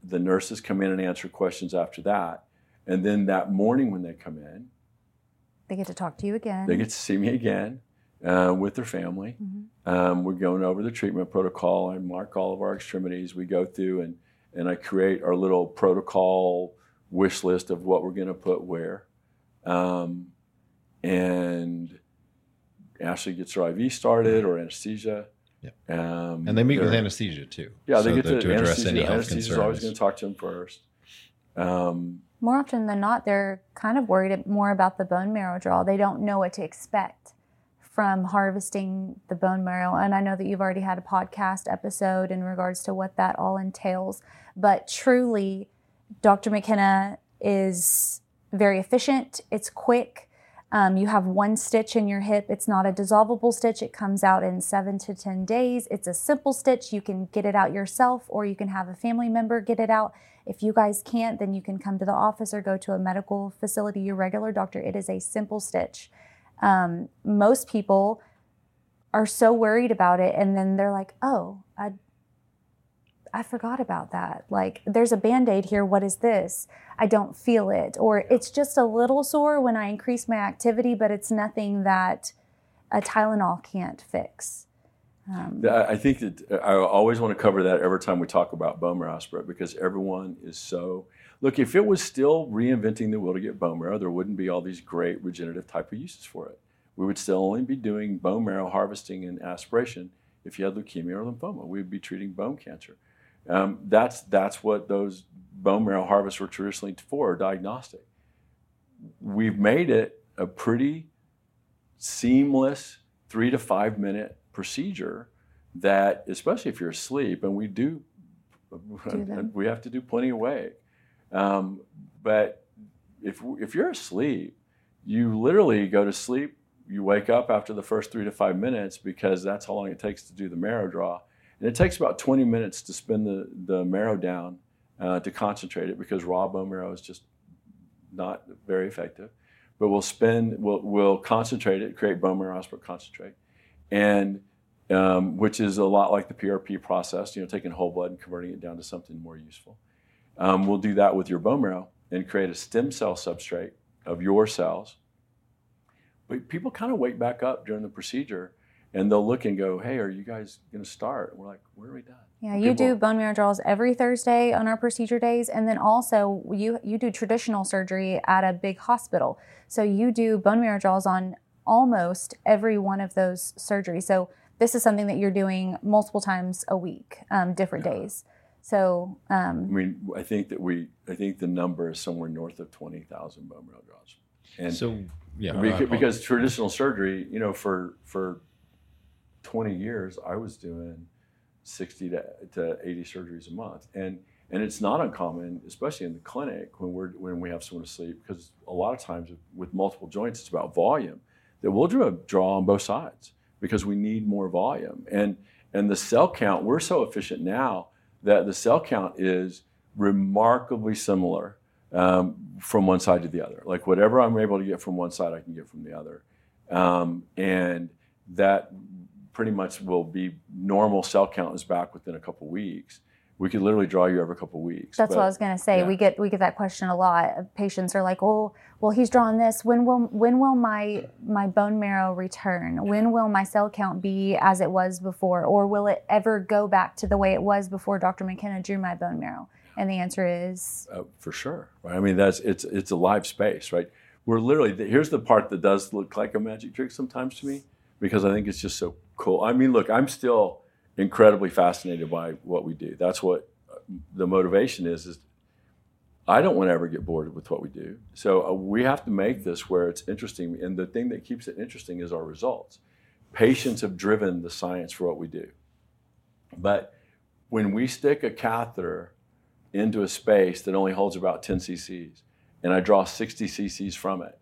The nurses come in and answer questions after that, and then that morning when they come in, They get to talk to you again. they get to see me again uh, with their family. Um, we're going over the treatment protocol. I mark all of our extremities. We go through and, and I create our little protocol wish list of what we're going to put where. Um, and Ashley gets her IV started or anesthesia. Yep. Um, And they meet with anesthesia too. Yeah, they so get that- to, address anesthesia. any health Anesthesia's always going to talk to them first. Um, more often than not, they're kind of worried more about the bone marrow draw. They don't know what to expect from harvesting the bone marrow. And I know that you've already had a podcast episode in regards to what that all entails. But truly, Dr. McKenna is very efficient, it's quick. Um, you have one stitch in your hip. It's not a dissolvable stitch. It comes out in seven to 10 days. It's a simple stitch. You can get it out yourself or you can have a family member get it out. If you guys can't, then you can come to the office or go to a medical facility, your regular doctor. It is a simple stitch. Um, most people are so worried about it and then they're like, oh, I, I forgot about that. Like, there's a band aid here. What is this? I don't feel it. Or it's just a little sore when I increase my activity, but it's nothing that a Tylenol can't fix. Um, I I think that I always want to cover that every time we talk about bone marrow aspirate because everyone is so. Look, if it was still reinventing the wheel to get bone marrow, there wouldn't be all these great regenerative type of uses for it. We would still only be doing bone marrow harvesting and aspiration if you had leukemia or lymphoma. We would be treating bone cancer. Um, that's that's what those bone marrow harvests were traditionally for, diagnostic. We've made it a pretty seamless three to five minute procedure that, especially if you're asleep, and we do, them. we have to do plenty of wake. Um, but if if you're asleep, you literally go to sleep. You wake up after the first three to five minutes because that's how long it takes to do the marrow draw, and it takes about 20 minutes to spin the the marrow down uh, to concentrate it because raw bone marrow is just not very effective. But we'll spin, we'll, we'll concentrate it, create bone marrow aspirate concentrate, and um, which is a lot like the PRP process, you know, taking whole blood and converting it down to something more useful. Um, we'll do that with your bone marrow and create a stem cell substrate of your cells. But people kind of wake back up during the procedure and they'll look and go, hey, are you guys going to start? And we're like, where are we done? Yeah, you Okay, do bone marrow draws every Thursday on our procedure days, and then also you you do traditional surgery at a big hospital. So you do bone marrow draws on almost every one of those surgeries. So this is something that you're doing multiple times a week, um, different days. So I um, mean, I think that we, I think the number is somewhere north of 20,000 bone marrow draws. And So yeah, because, because traditional surgery, you know, for for 20 years, I was doing 60 to, to 80 surgeries a month, and and it's not uncommon, especially in the clinic when we're when we have someone asleep, because a lot of times with multiple joints, it's about volume. That we'll do a draw on both sides because we need more volume, and and the cell count. We're so efficient now that the cell count is remarkably similar um, from one side to the other. Like whatever I'm able to get from one side, I can get from the other, um, and that pretty much will be normal cell count is back within a couple weeks. We could literally draw you every couple weeks. that's but- what I was going to say. yeah. We get we get that question a lot. Patients are like, "Oh, well, he's drawing this. When will when will my my bone marrow return? When will my cell count be as it was before, or will it ever go back to the way it was before Dr. McKenna drew my bone marrow?" And the answer is Uh, for sure. Right? I mean, that's it's it's a live space, right? We're literally here's the part that does look like a magic trick sometimes to me because I think it's just so cool. I mean, look, I'm still incredibly fascinated by what we do. That's what uh, the motivation is. Is I don't want to ever get bored with what we do. So uh, we have to make this where it's interesting. And the thing that keeps it interesting is our results. Patients have driven the science for what we do. But when we stick a catheter into a space that only holds about 10 cc's and I draw 60 cc's from it,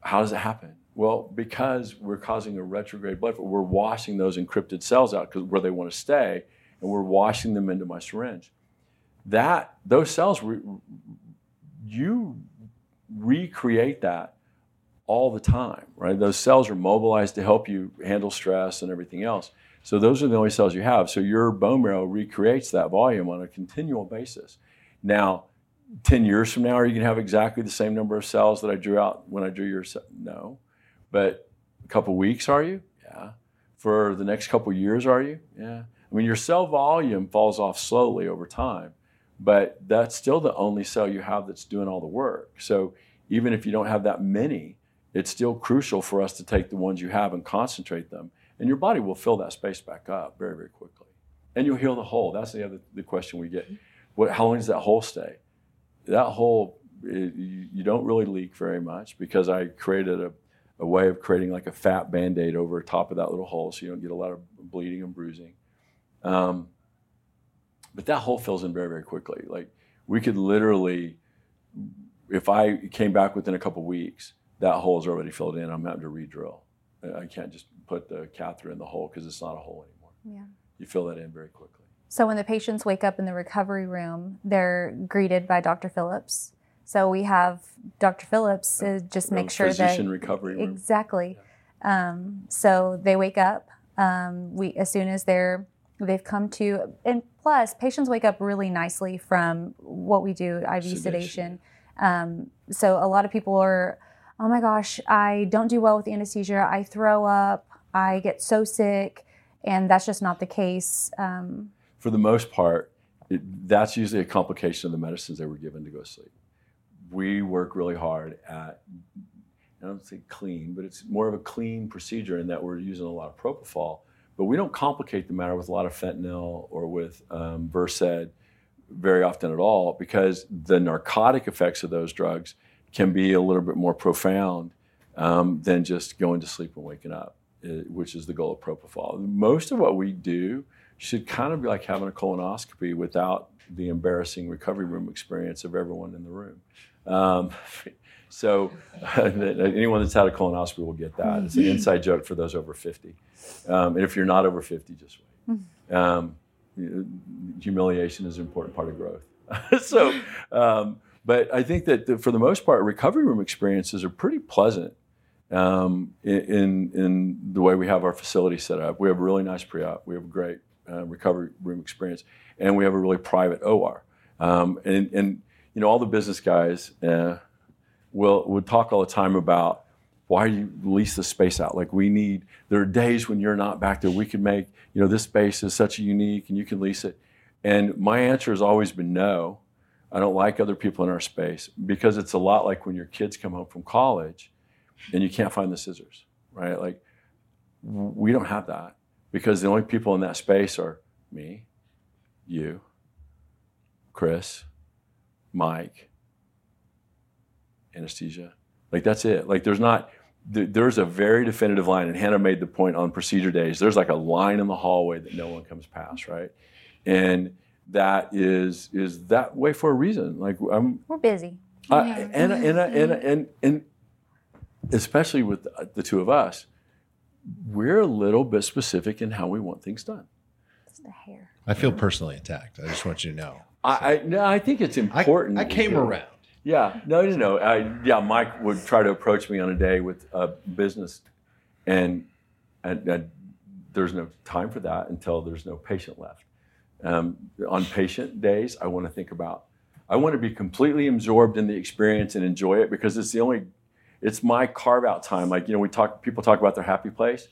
how does it happen? Well, because we're causing a retrograde blood flow, we're washing those encrypted cells out because where they want to stay, and we're washing them into my syringe. That those cells, re, you recreate that all the time, right? Those cells are mobilized to help you handle stress and everything else. So those are the only cells you have. So your bone marrow recreates that volume on a continual basis. Now, 10 years from now, are you going to have exactly the same number of cells that I drew out when I drew your? No. But a couple weeks, are you? Yeah. For the next couple years, are you? Yeah. I mean, your cell volume falls off slowly over time, but that's still the only cell you have that's doing all the work. So even if you don't have that many, it's still crucial for us to take the ones you have and concentrate them. And your body will fill that space back up very, very quickly. And you'll heal the hole. That's the other the question we get. What, how long does that hole stay? That hole, it, you, you don't really leak very much because I created a, a way of creating like a fat band aid over top of that little hole so you don't get a lot of bleeding and bruising. Um, but that hole fills in very, very quickly. Like we could literally, if I came back within a couple weeks, that hole is already filled in. I'm having to re-drill. I can't just put the catheter in the hole because it's not a hole anymore. Yeah. You fill that in very quickly. So when the patients wake up in the recovery room, they're greeted by Dr. Phillips. So we have Dr. Phillips to just make sure that physician recovery room. exactly. Um, so they wake up. Um, we as soon as they're they've come to, and plus patients wake up really nicely from what we do IV sedation. Sedation. Um, so a lot of people are, oh my gosh, I don't do well with anesthesia. I throw up. I get so sick, and that's just not the case. Um, For the most part, it, that's usually a complication of the medicines they were given to go to sleep. We work really hard at, I don't say clean, but it's more of a clean procedure in that we're using a lot of propofol, but we don't complicate the matter with a lot of fentanyl or with um, Versed very often at all because the narcotic effects of those drugs can be a little bit more profound um, than just going to sleep and waking up, eh, which is the goal of propofol. Most of what we do should kind of be like having a colonoscopy without the embarrassing recovery room experience of everyone in the room. Um, so anyone that's had a colonoscopy will get that. It's an inside joke for those over 50. Um, and if you're not over 50, just wait. Um, humiliation is an important part of growth. so, um, but I think that the, for the most part, recovery room experiences are pretty pleasant um, in, in the way we have our facility set up. We have a really nice pre-op. We have a great uh, recovery room experience, and we have a really private OR. Um, and, and you know, all the business guys uh, will would talk all the time about why you lease the space out? Like we need. There are days when you're not back there. We can make. You know, this space is such a unique, and you can lease it. And my answer has always been no. I don't like other people in our space because it's a lot like when your kids come home from college and you can't find the scissors, right? Like we don't have that because the only people in that space are me, you, Chris, Mike, anesthesia. Like that's it. Like there's not there's a very definitive line, and Hannah made the point on procedure days. There's like a line in the hallway that no one comes past, right? And that is is that way for a reason. Like I'm we're busy. I- Yeah. and, and, and, and, and especially with uh, the two of us, we're a little bit specific in how we want things done. It's the hair. I feel personally attacked. I just want you to know. I, I no, I think it's important. I came around. Yeah, no, no, no. I, yeah, Mike would try to approach me on a day with a business, and, and, and there's no time for that until there's no patient left. Um, on patient days, I want to think about. I want to be completely absorbed in the experience and enjoy it because it's the only. It's my carve out time. Like you know, we talk. People talk about their happy place.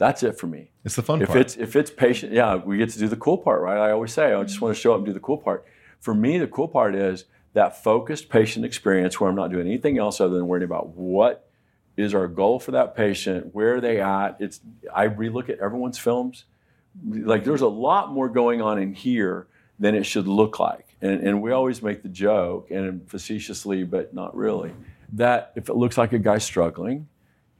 That's it for me. It's the fun If part. it's if it's patient, yeah, we get to do the cool part, right? I always say, I just want to show up and do the cool part. For me, the cool part is that focused patient experience where I'm not doing anything else other than worrying about what is our goal for that patient, where are they at. It's I relook at everyone's films. Like there's a lot more going on in here than it should look like. And, and we always make the joke, and facetiously, but not really, that if it looks like a guy struggling,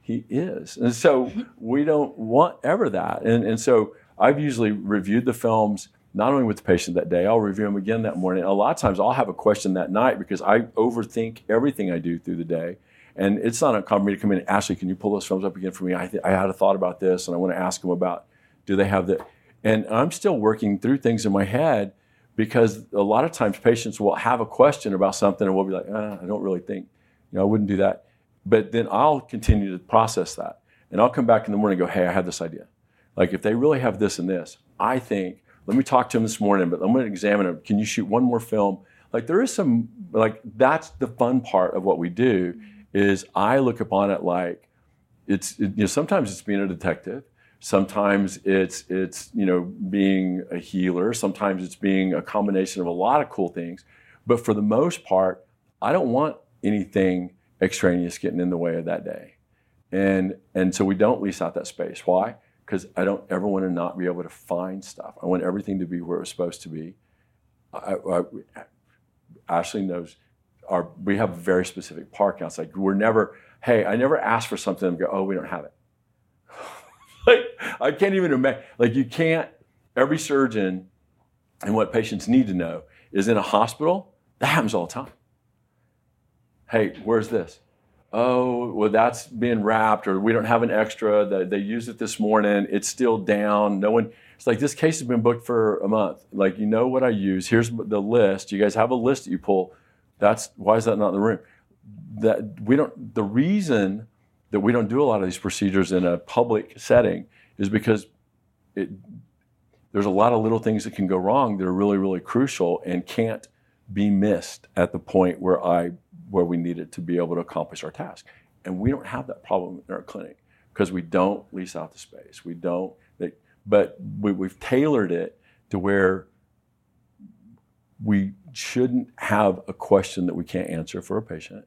he is. And so we don't want ever that. And, and so I've usually reviewed the films not only with the patient that day, I'll review them again that morning. A lot of times I'll have a question that night because I overthink everything I do through the day. And it's not uncommon for me to come in, Ashley, can you pull those films up again for me? I, th- I had a thought about this and I want to ask them about do they have the. And I'm still working through things in my head because a lot of times patients will have a question about something and we'll be like, uh, I don't really think, you know, I wouldn't do that. But then I'll continue to process that. And I'll come back in the morning and go, hey, I had this idea. Like if they really have this and this, I think, let me talk to them this morning, but I'm going to examine them. Can you shoot one more film? Like there is some, like that's the fun part of what we do is I look upon it like it's, it, you know, sometimes it's being a detective. Sometimes it's, it's, you know, being a healer. Sometimes it's being a combination of a lot of cool things. But for the most part, I don't want anything extraneous getting in the way of that day. And, and so we don't lease out that space. Why? Because I don't ever want to not be able to find stuff. I want everything to be where it's supposed to be. I, I, Ashley knows our, we have very specific parking. It's like we're never, hey, I never ask for something and go, oh, we don't have it. like I can't even imagine. Like you can't. Every surgeon and what patients need to know is in a hospital. That happens all the time. Hey, where's this? Oh, well, that's being wrapped, or we don't have an extra. That they used it this morning. It's still down. No one. It's like this case has been booked for a month. Like you know what I use. Here's the list. You guys have a list that you pull. That's why is that not in the room? That we don't. The reason that we don't do a lot of these procedures in a public setting is because it, there's a lot of little things that can go wrong that are really, really crucial and can't be missed at the point where I where we need it to be able to accomplish our task. And we don't have that problem in our clinic because we don't lease out the space. We don't. They, but we, we've tailored it to where we shouldn't have a question that we can't answer for a patient.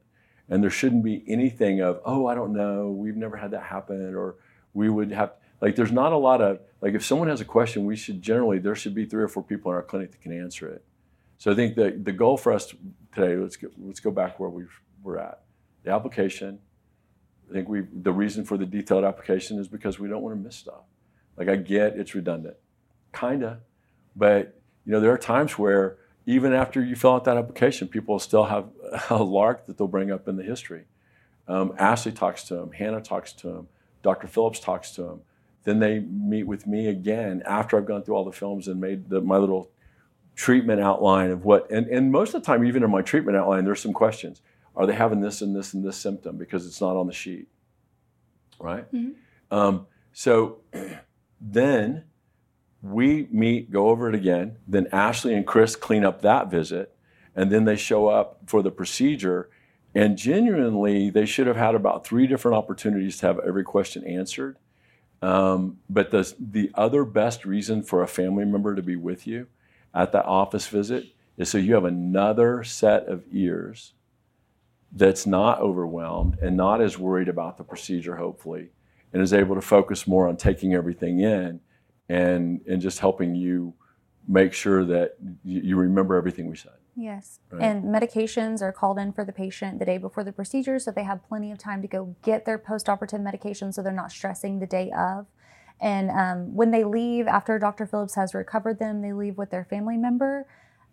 And there shouldn't be anything of, oh, I don't know, we've never had that happen, or we would have, like, there's not a lot of, like, if someone has a question, we should generally, there should be three or four people in our clinic that can answer it. So I think the, the goal for us today, let's go, let's go back where we we're at. The application, I think we, the reason for the detailed application is because we don't want to miss stuff. Like, I get it's redundant, kinda, but, you know, there are times where, even after you fill out that application, people still have a lark that they'll bring up in the history. Um, Ashley talks to him, Hannah talks to him, Dr. Phillips talks to him. Then they meet with me again after I've gone through all the films and made the, my little treatment outline of what, and, and most of the time, even in my treatment outline, there's some questions. Are they having this and this and this symptom because it's not on the sheet? Right? Mm-hmm. Um, so then we meet, go over it again. Then Ashley and Chris clean up that visit, and then they show up for the procedure. And genuinely, they should have had about three different opportunities to have every question answered. Um, but the, the other best reason for a family member to be with you at that office visit is so you have another set of ears that's not overwhelmed and not as worried about the procedure, hopefully, and is able to focus more on taking everything in and and just helping you make sure that you, remember everything we said. Yes. Right? And medications are called in for the patient the day before the procedure so they have plenty of time to go get their post-operative medication so they're not stressing the day of. And um, when they leave, after Dr. Phillips has recovered them, they leave with their family member.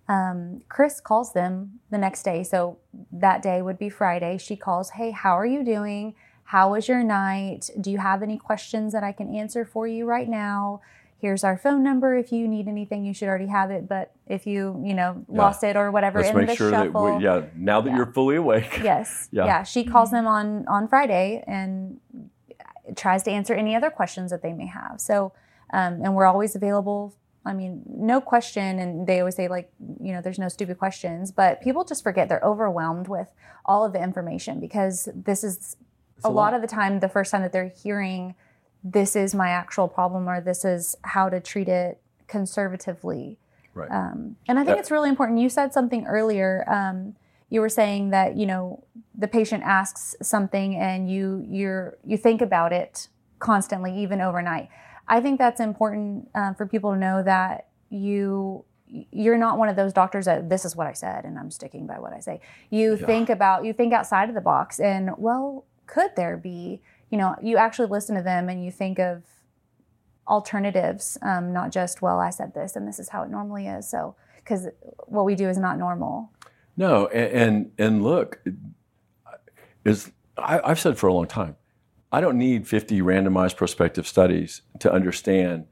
Um, Chris calls them the next day. So that day would be Friday. She calls, Hey, how are you doing? How was your night? Do you have any questions that I can answer for you right now? here's our phone number. If you need anything, you should already have it. But if you, you know, yeah. lost it or whatever Let's in make the sure shuffle, that we, yeah, now that yeah. you're fully awake. Yes. yeah. yeah. She calls them on on Friday and tries to answer any other questions that they may have. So, um, and we're always available. I mean, no question. And they always say like, you know, there's no stupid questions, but people just forget they're overwhelmed with all of the information because this is a, a lot. lot of the time the first time that they're hearing this is my actual problem or this is how to treat it conservatively. Right. Um, and I think it's really important. You said something earlier. Um, you were saying that you know the patient asks something and you you're you think about it constantly, even overnight. I think that's important uh, for people to know that you you're not one of those doctors that this is what I said and I'm sticking by what I say. You yeah. think about you think outside of the box and well, could there be you know, you actually listen to them and you think of alternatives, um, not just, well, I said this and this is how it normally is. So, because what we do is not normal. No, and and, and look, is I've said for a long time, I don't need 50 randomized prospective studies to understand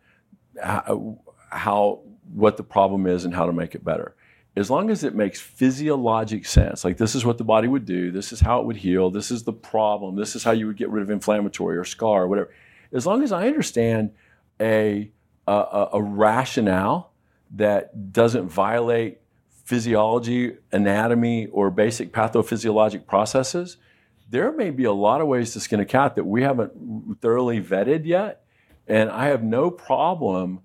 how, how what the problem is and how to make it better. as long as it makes physiologic sense, like this is what the body would do, this is how it would heal, this is the problem, this is how you would get rid of inflammatory or scar or whatever. As long as I understand a, a, a rationale that doesn't violate physiology, anatomy, or basic pathophysiologic processes, there may be a lot of ways to skin a cat that we haven't thoroughly vetted yet. And I have no problem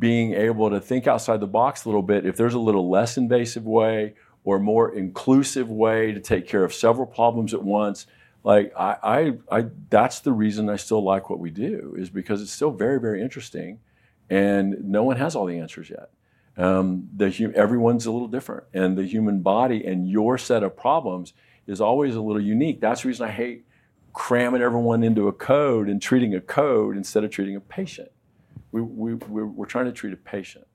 being able to think outside the box a little bit if there's a little less invasive way or more inclusive way to take care of several problems at once like I, I, I that's the reason i still like what we do is because it's still very very interesting and no one has all the answers yet um, the everyone's a little different and the human body and your set of problems is always a little unique that's the reason i hate cramming everyone into a code and treating a code instead of treating a patient we, we, we're, we're trying to treat a patient?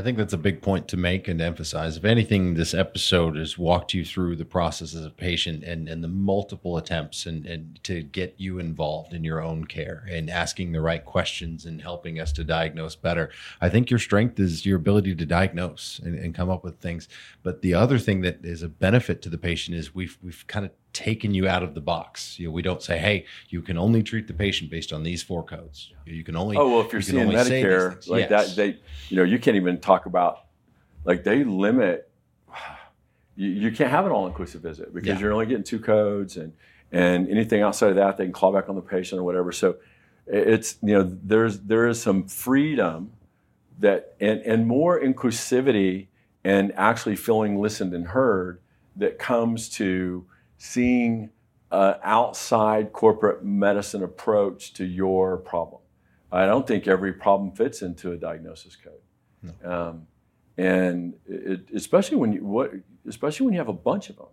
I think that's a big point to make and to emphasize. If anything, this episode has walked you through the process as a patient and, and the multiple attempts and, and to get you involved in your own care and asking the right questions and helping us to diagnose better. I think your strength is your ability to diagnose and, and come up with things. But the other thing that is a benefit to the patient is we've we've kind of taken you out of the box. You know, we don't say, "Hey, you can only treat the patient based on these four codes." You can only. Oh well, if you're you seeing Medicare like yes. that, they, you know, you can't even talk about like they limit. You, you can't have an all-inclusive visit because yeah. you're only getting two codes, and and anything outside of that, they can claw back on the patient or whatever. So it's you know there's there is some freedom that and and more inclusivity and actually feeling listened and heard that comes to seeing an outside corporate medicine approach to your problem. I don't think every problem fits into a diagnosis code. No. Um, and it, especially when you what, especially when you have a bunch of them,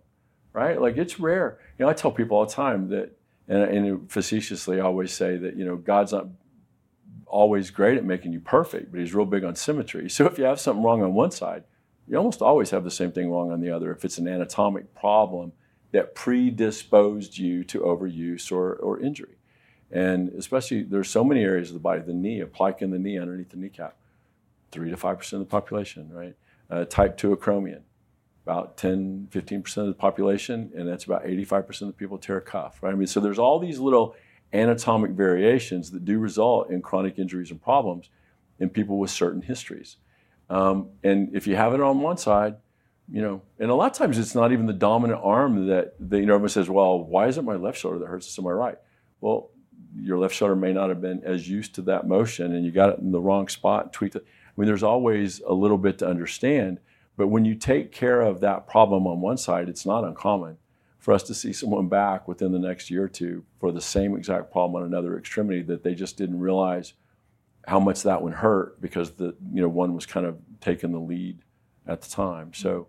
right? Like it's rare. You know, I tell people all the time that, and, and facetiously, I always say that you know God's not always great at making you perfect, but He's real big on symmetry. So if you have something wrong on one side, you almost always have the same thing wrong on the other. If it's an anatomic problem that predisposed you to overuse or, or injury. And especially, there's so many areas of the body, the knee, a plica in the knee underneath the kneecap, 3 to 5% of the population, right? Uh, type 2 acromion, about 10, 15% of the population, and that's about 85% of the people tear a cuff, right? I mean, so there's all these little anatomic variations that do result in chronic injuries and problems in people with certain histories. Um, and if you have it on one side, you know, and a lot of times it's not even the dominant arm that, that you know everyone says, well, why is it my left shoulder that hurts it's my right? Well, your left shoulder may not have been as used to that motion, and you got it in the wrong spot, tweaked it. I mean, there's always a little bit to understand, but when you take care of that problem on one side, it's not uncommon for us to see someone back within the next year or two for the same exact problem on another extremity that they just didn't realize how much that one hurt because the you know one was kind of taking the lead at the time. So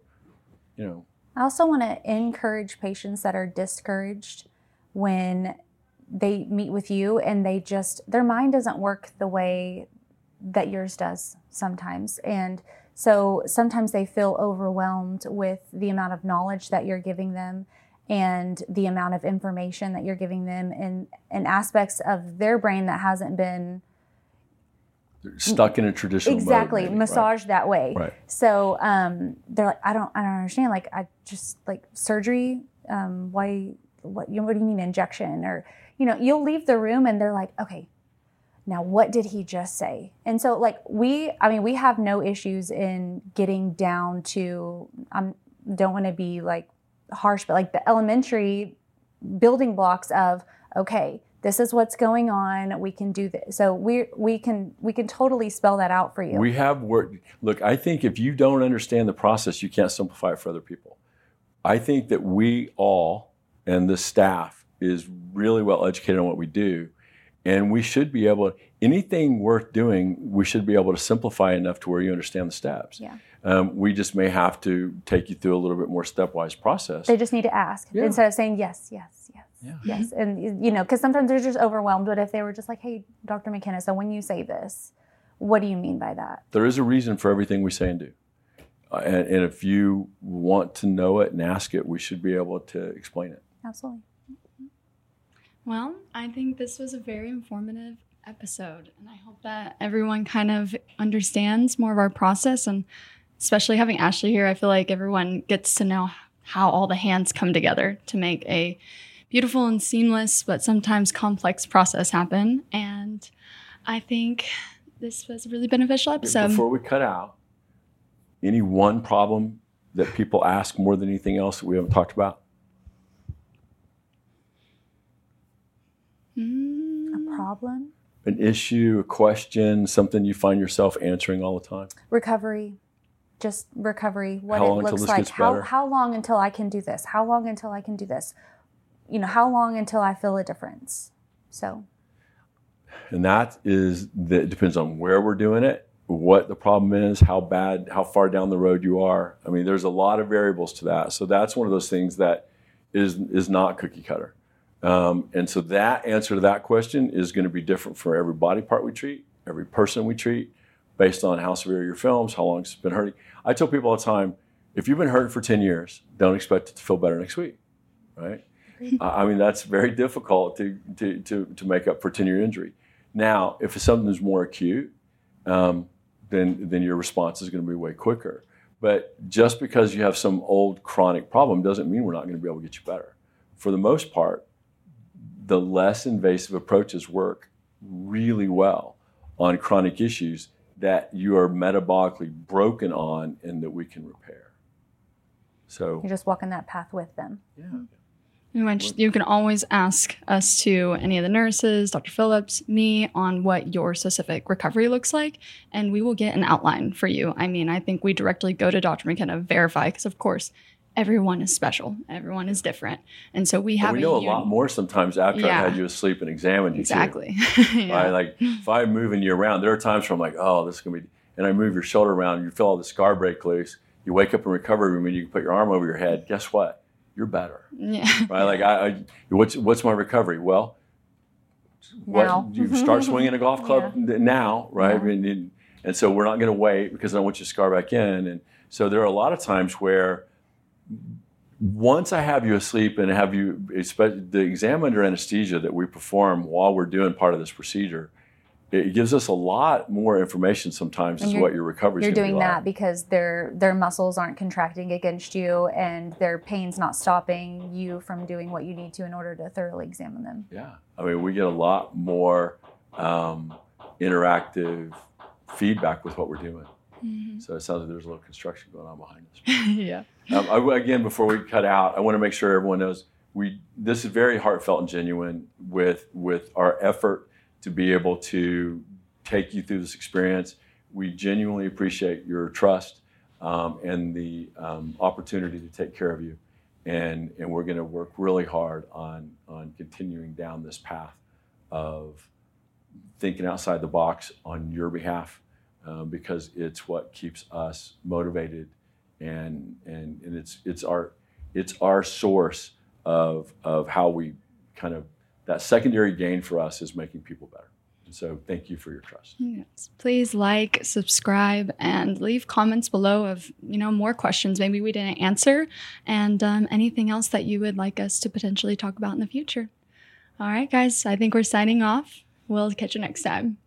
you know. I also want to encourage patients that are discouraged when they meet with you and they just their mind doesn't work the way that yours does sometimes and so sometimes they feel overwhelmed with the amount of knowledge that you're giving them and the amount of information that you're giving them and, and aspects of their brain that hasn't been stuck in a traditional exactly. mode, massaged right. that way. Right. So um, they're like i don't i don't understand. Like i just like surgery um, why what you what do you mean injection? Or you know you'll leave the room and they're like okay now what did he just say? And so like we i mean we have no issues in getting down to i um, don't want to be like harsh but like the elementary building blocks of okay this is what's going on. We can do this. So we we can we can totally spell that out for you. We have work look i think if you don't understand the process you can't simplify it for other people. I think that we all and the staff is really well educated on what we do and we should be able to anything worth doing we should be able to simplify enough to where you understand the steps. Yeah. Um, we just may have to take you through a little bit more stepwise process. They just need to ask yeah. instead of saying yes yes yes yeah. Yes. And, you know, because sometimes they're just overwhelmed. But if they were just like, hey, Dr. McKenna, so when you say this, what do you mean by that? There is a reason for everything we say and do. Uh, and, and, if you want to know it and ask it, we should be able to explain it. Absolutely. Well, I think this was a very informative episode, and I hope that everyone kind of understands more of our process and especially having Ashley here, I feel like everyone gets to know how all the hands come together to make a beautiful and seamless, but sometimes complex process happen. And I think this was a really beneficial episode. Before we cut out, any one problem that people ask more than anything else that we haven't talked about? Mm. A problem? An issue, a question, something you find yourself answering all the time? Recovery. Just recovery. What How long it until looks this like. gets How better? how long until I can do this? How long until I can do this? You know, how long until I feel a difference? So And that is that depends on where we're doing it, what the problem is, how bad, how far down the road you are. I mean, there's a lot of variables to that. So that's one of those things that is is not cookie cutter. Um, and so that answer to that question is going to be different for every body part we treat, every person we treat, based on how severe your films, how long it's been hurting. I tell people all the time, if you've been hurting for 10 years, don't expect it to feel better next week, right? I I mean, that's very difficult to, to, to, to make up for 10 year injury. Now, if it's something that's more acute, um, then, then your response is going to be way quicker. But just because you have some old chronic problem doesn't mean we're not going to be able to get you better. For the most part, the less invasive approaches work really well on chronic issues that you are metabolically broken on and that we can repair. So, you're just walking that path with them. yeah. You can always ask us to any of the nurses, Dr. Phillips, me, on what your specific recovery looks like, and we will get an outline for you. I mean, I think we directly go to Dr. McKenna, verify, because of course, everyone is special, everyone is different, and so we have we know a uni- lot more sometimes after Yeah. I had you asleep and examined you. too. Exactly. Yeah. Right? Like if I'm moving you around, there are times where I'm like, oh, this is gonna be, and I move your shoulder around, you feel all the scar break loose. You wake up in recovery room and you can put your arm over your head. Guess what? You're better, yeah. right? Like I, I what's what's my recovery? Well, what, Now. you start swinging a golf club now, right? Mean, and, and so we're not going to wait because I don't want you to scar back in. And so there are a lot of times where once I have you asleep and have you, especially the exam under anesthesia that we perform while we're doing part of this procedure, it gives us a lot more information sometimes as to what your recovery is You're doing be that because their their muscles aren't contracting against you and their pain's not stopping you from doing what you need to in order to thoroughly examine them. Yeah, I mean, we get a lot more um, interactive feedback with what we're doing. Mhm. So it sounds like there's a little construction going on behind us. yeah. Um, I, again, before we cut out, I want to make sure everyone knows we this is very heartfelt and genuine with with our effort to be able to take you through this experience. We genuinely appreciate your trust um, and the um, opportunity to take care of you, and and we're going to work really hard on on continuing down this path of thinking outside the box on your behalf um, because it's what keeps us motivated and and and it's it's our it's our source of of how we kind of that secondary gain for us is making people better. So thank you for your trust. Yes. Please like, subscribe, and leave comments below of you know more questions maybe we didn't answer, and um, anything else that you would like us to potentially talk about in the future. All right, guys. I think we're signing off. We'll catch you next time.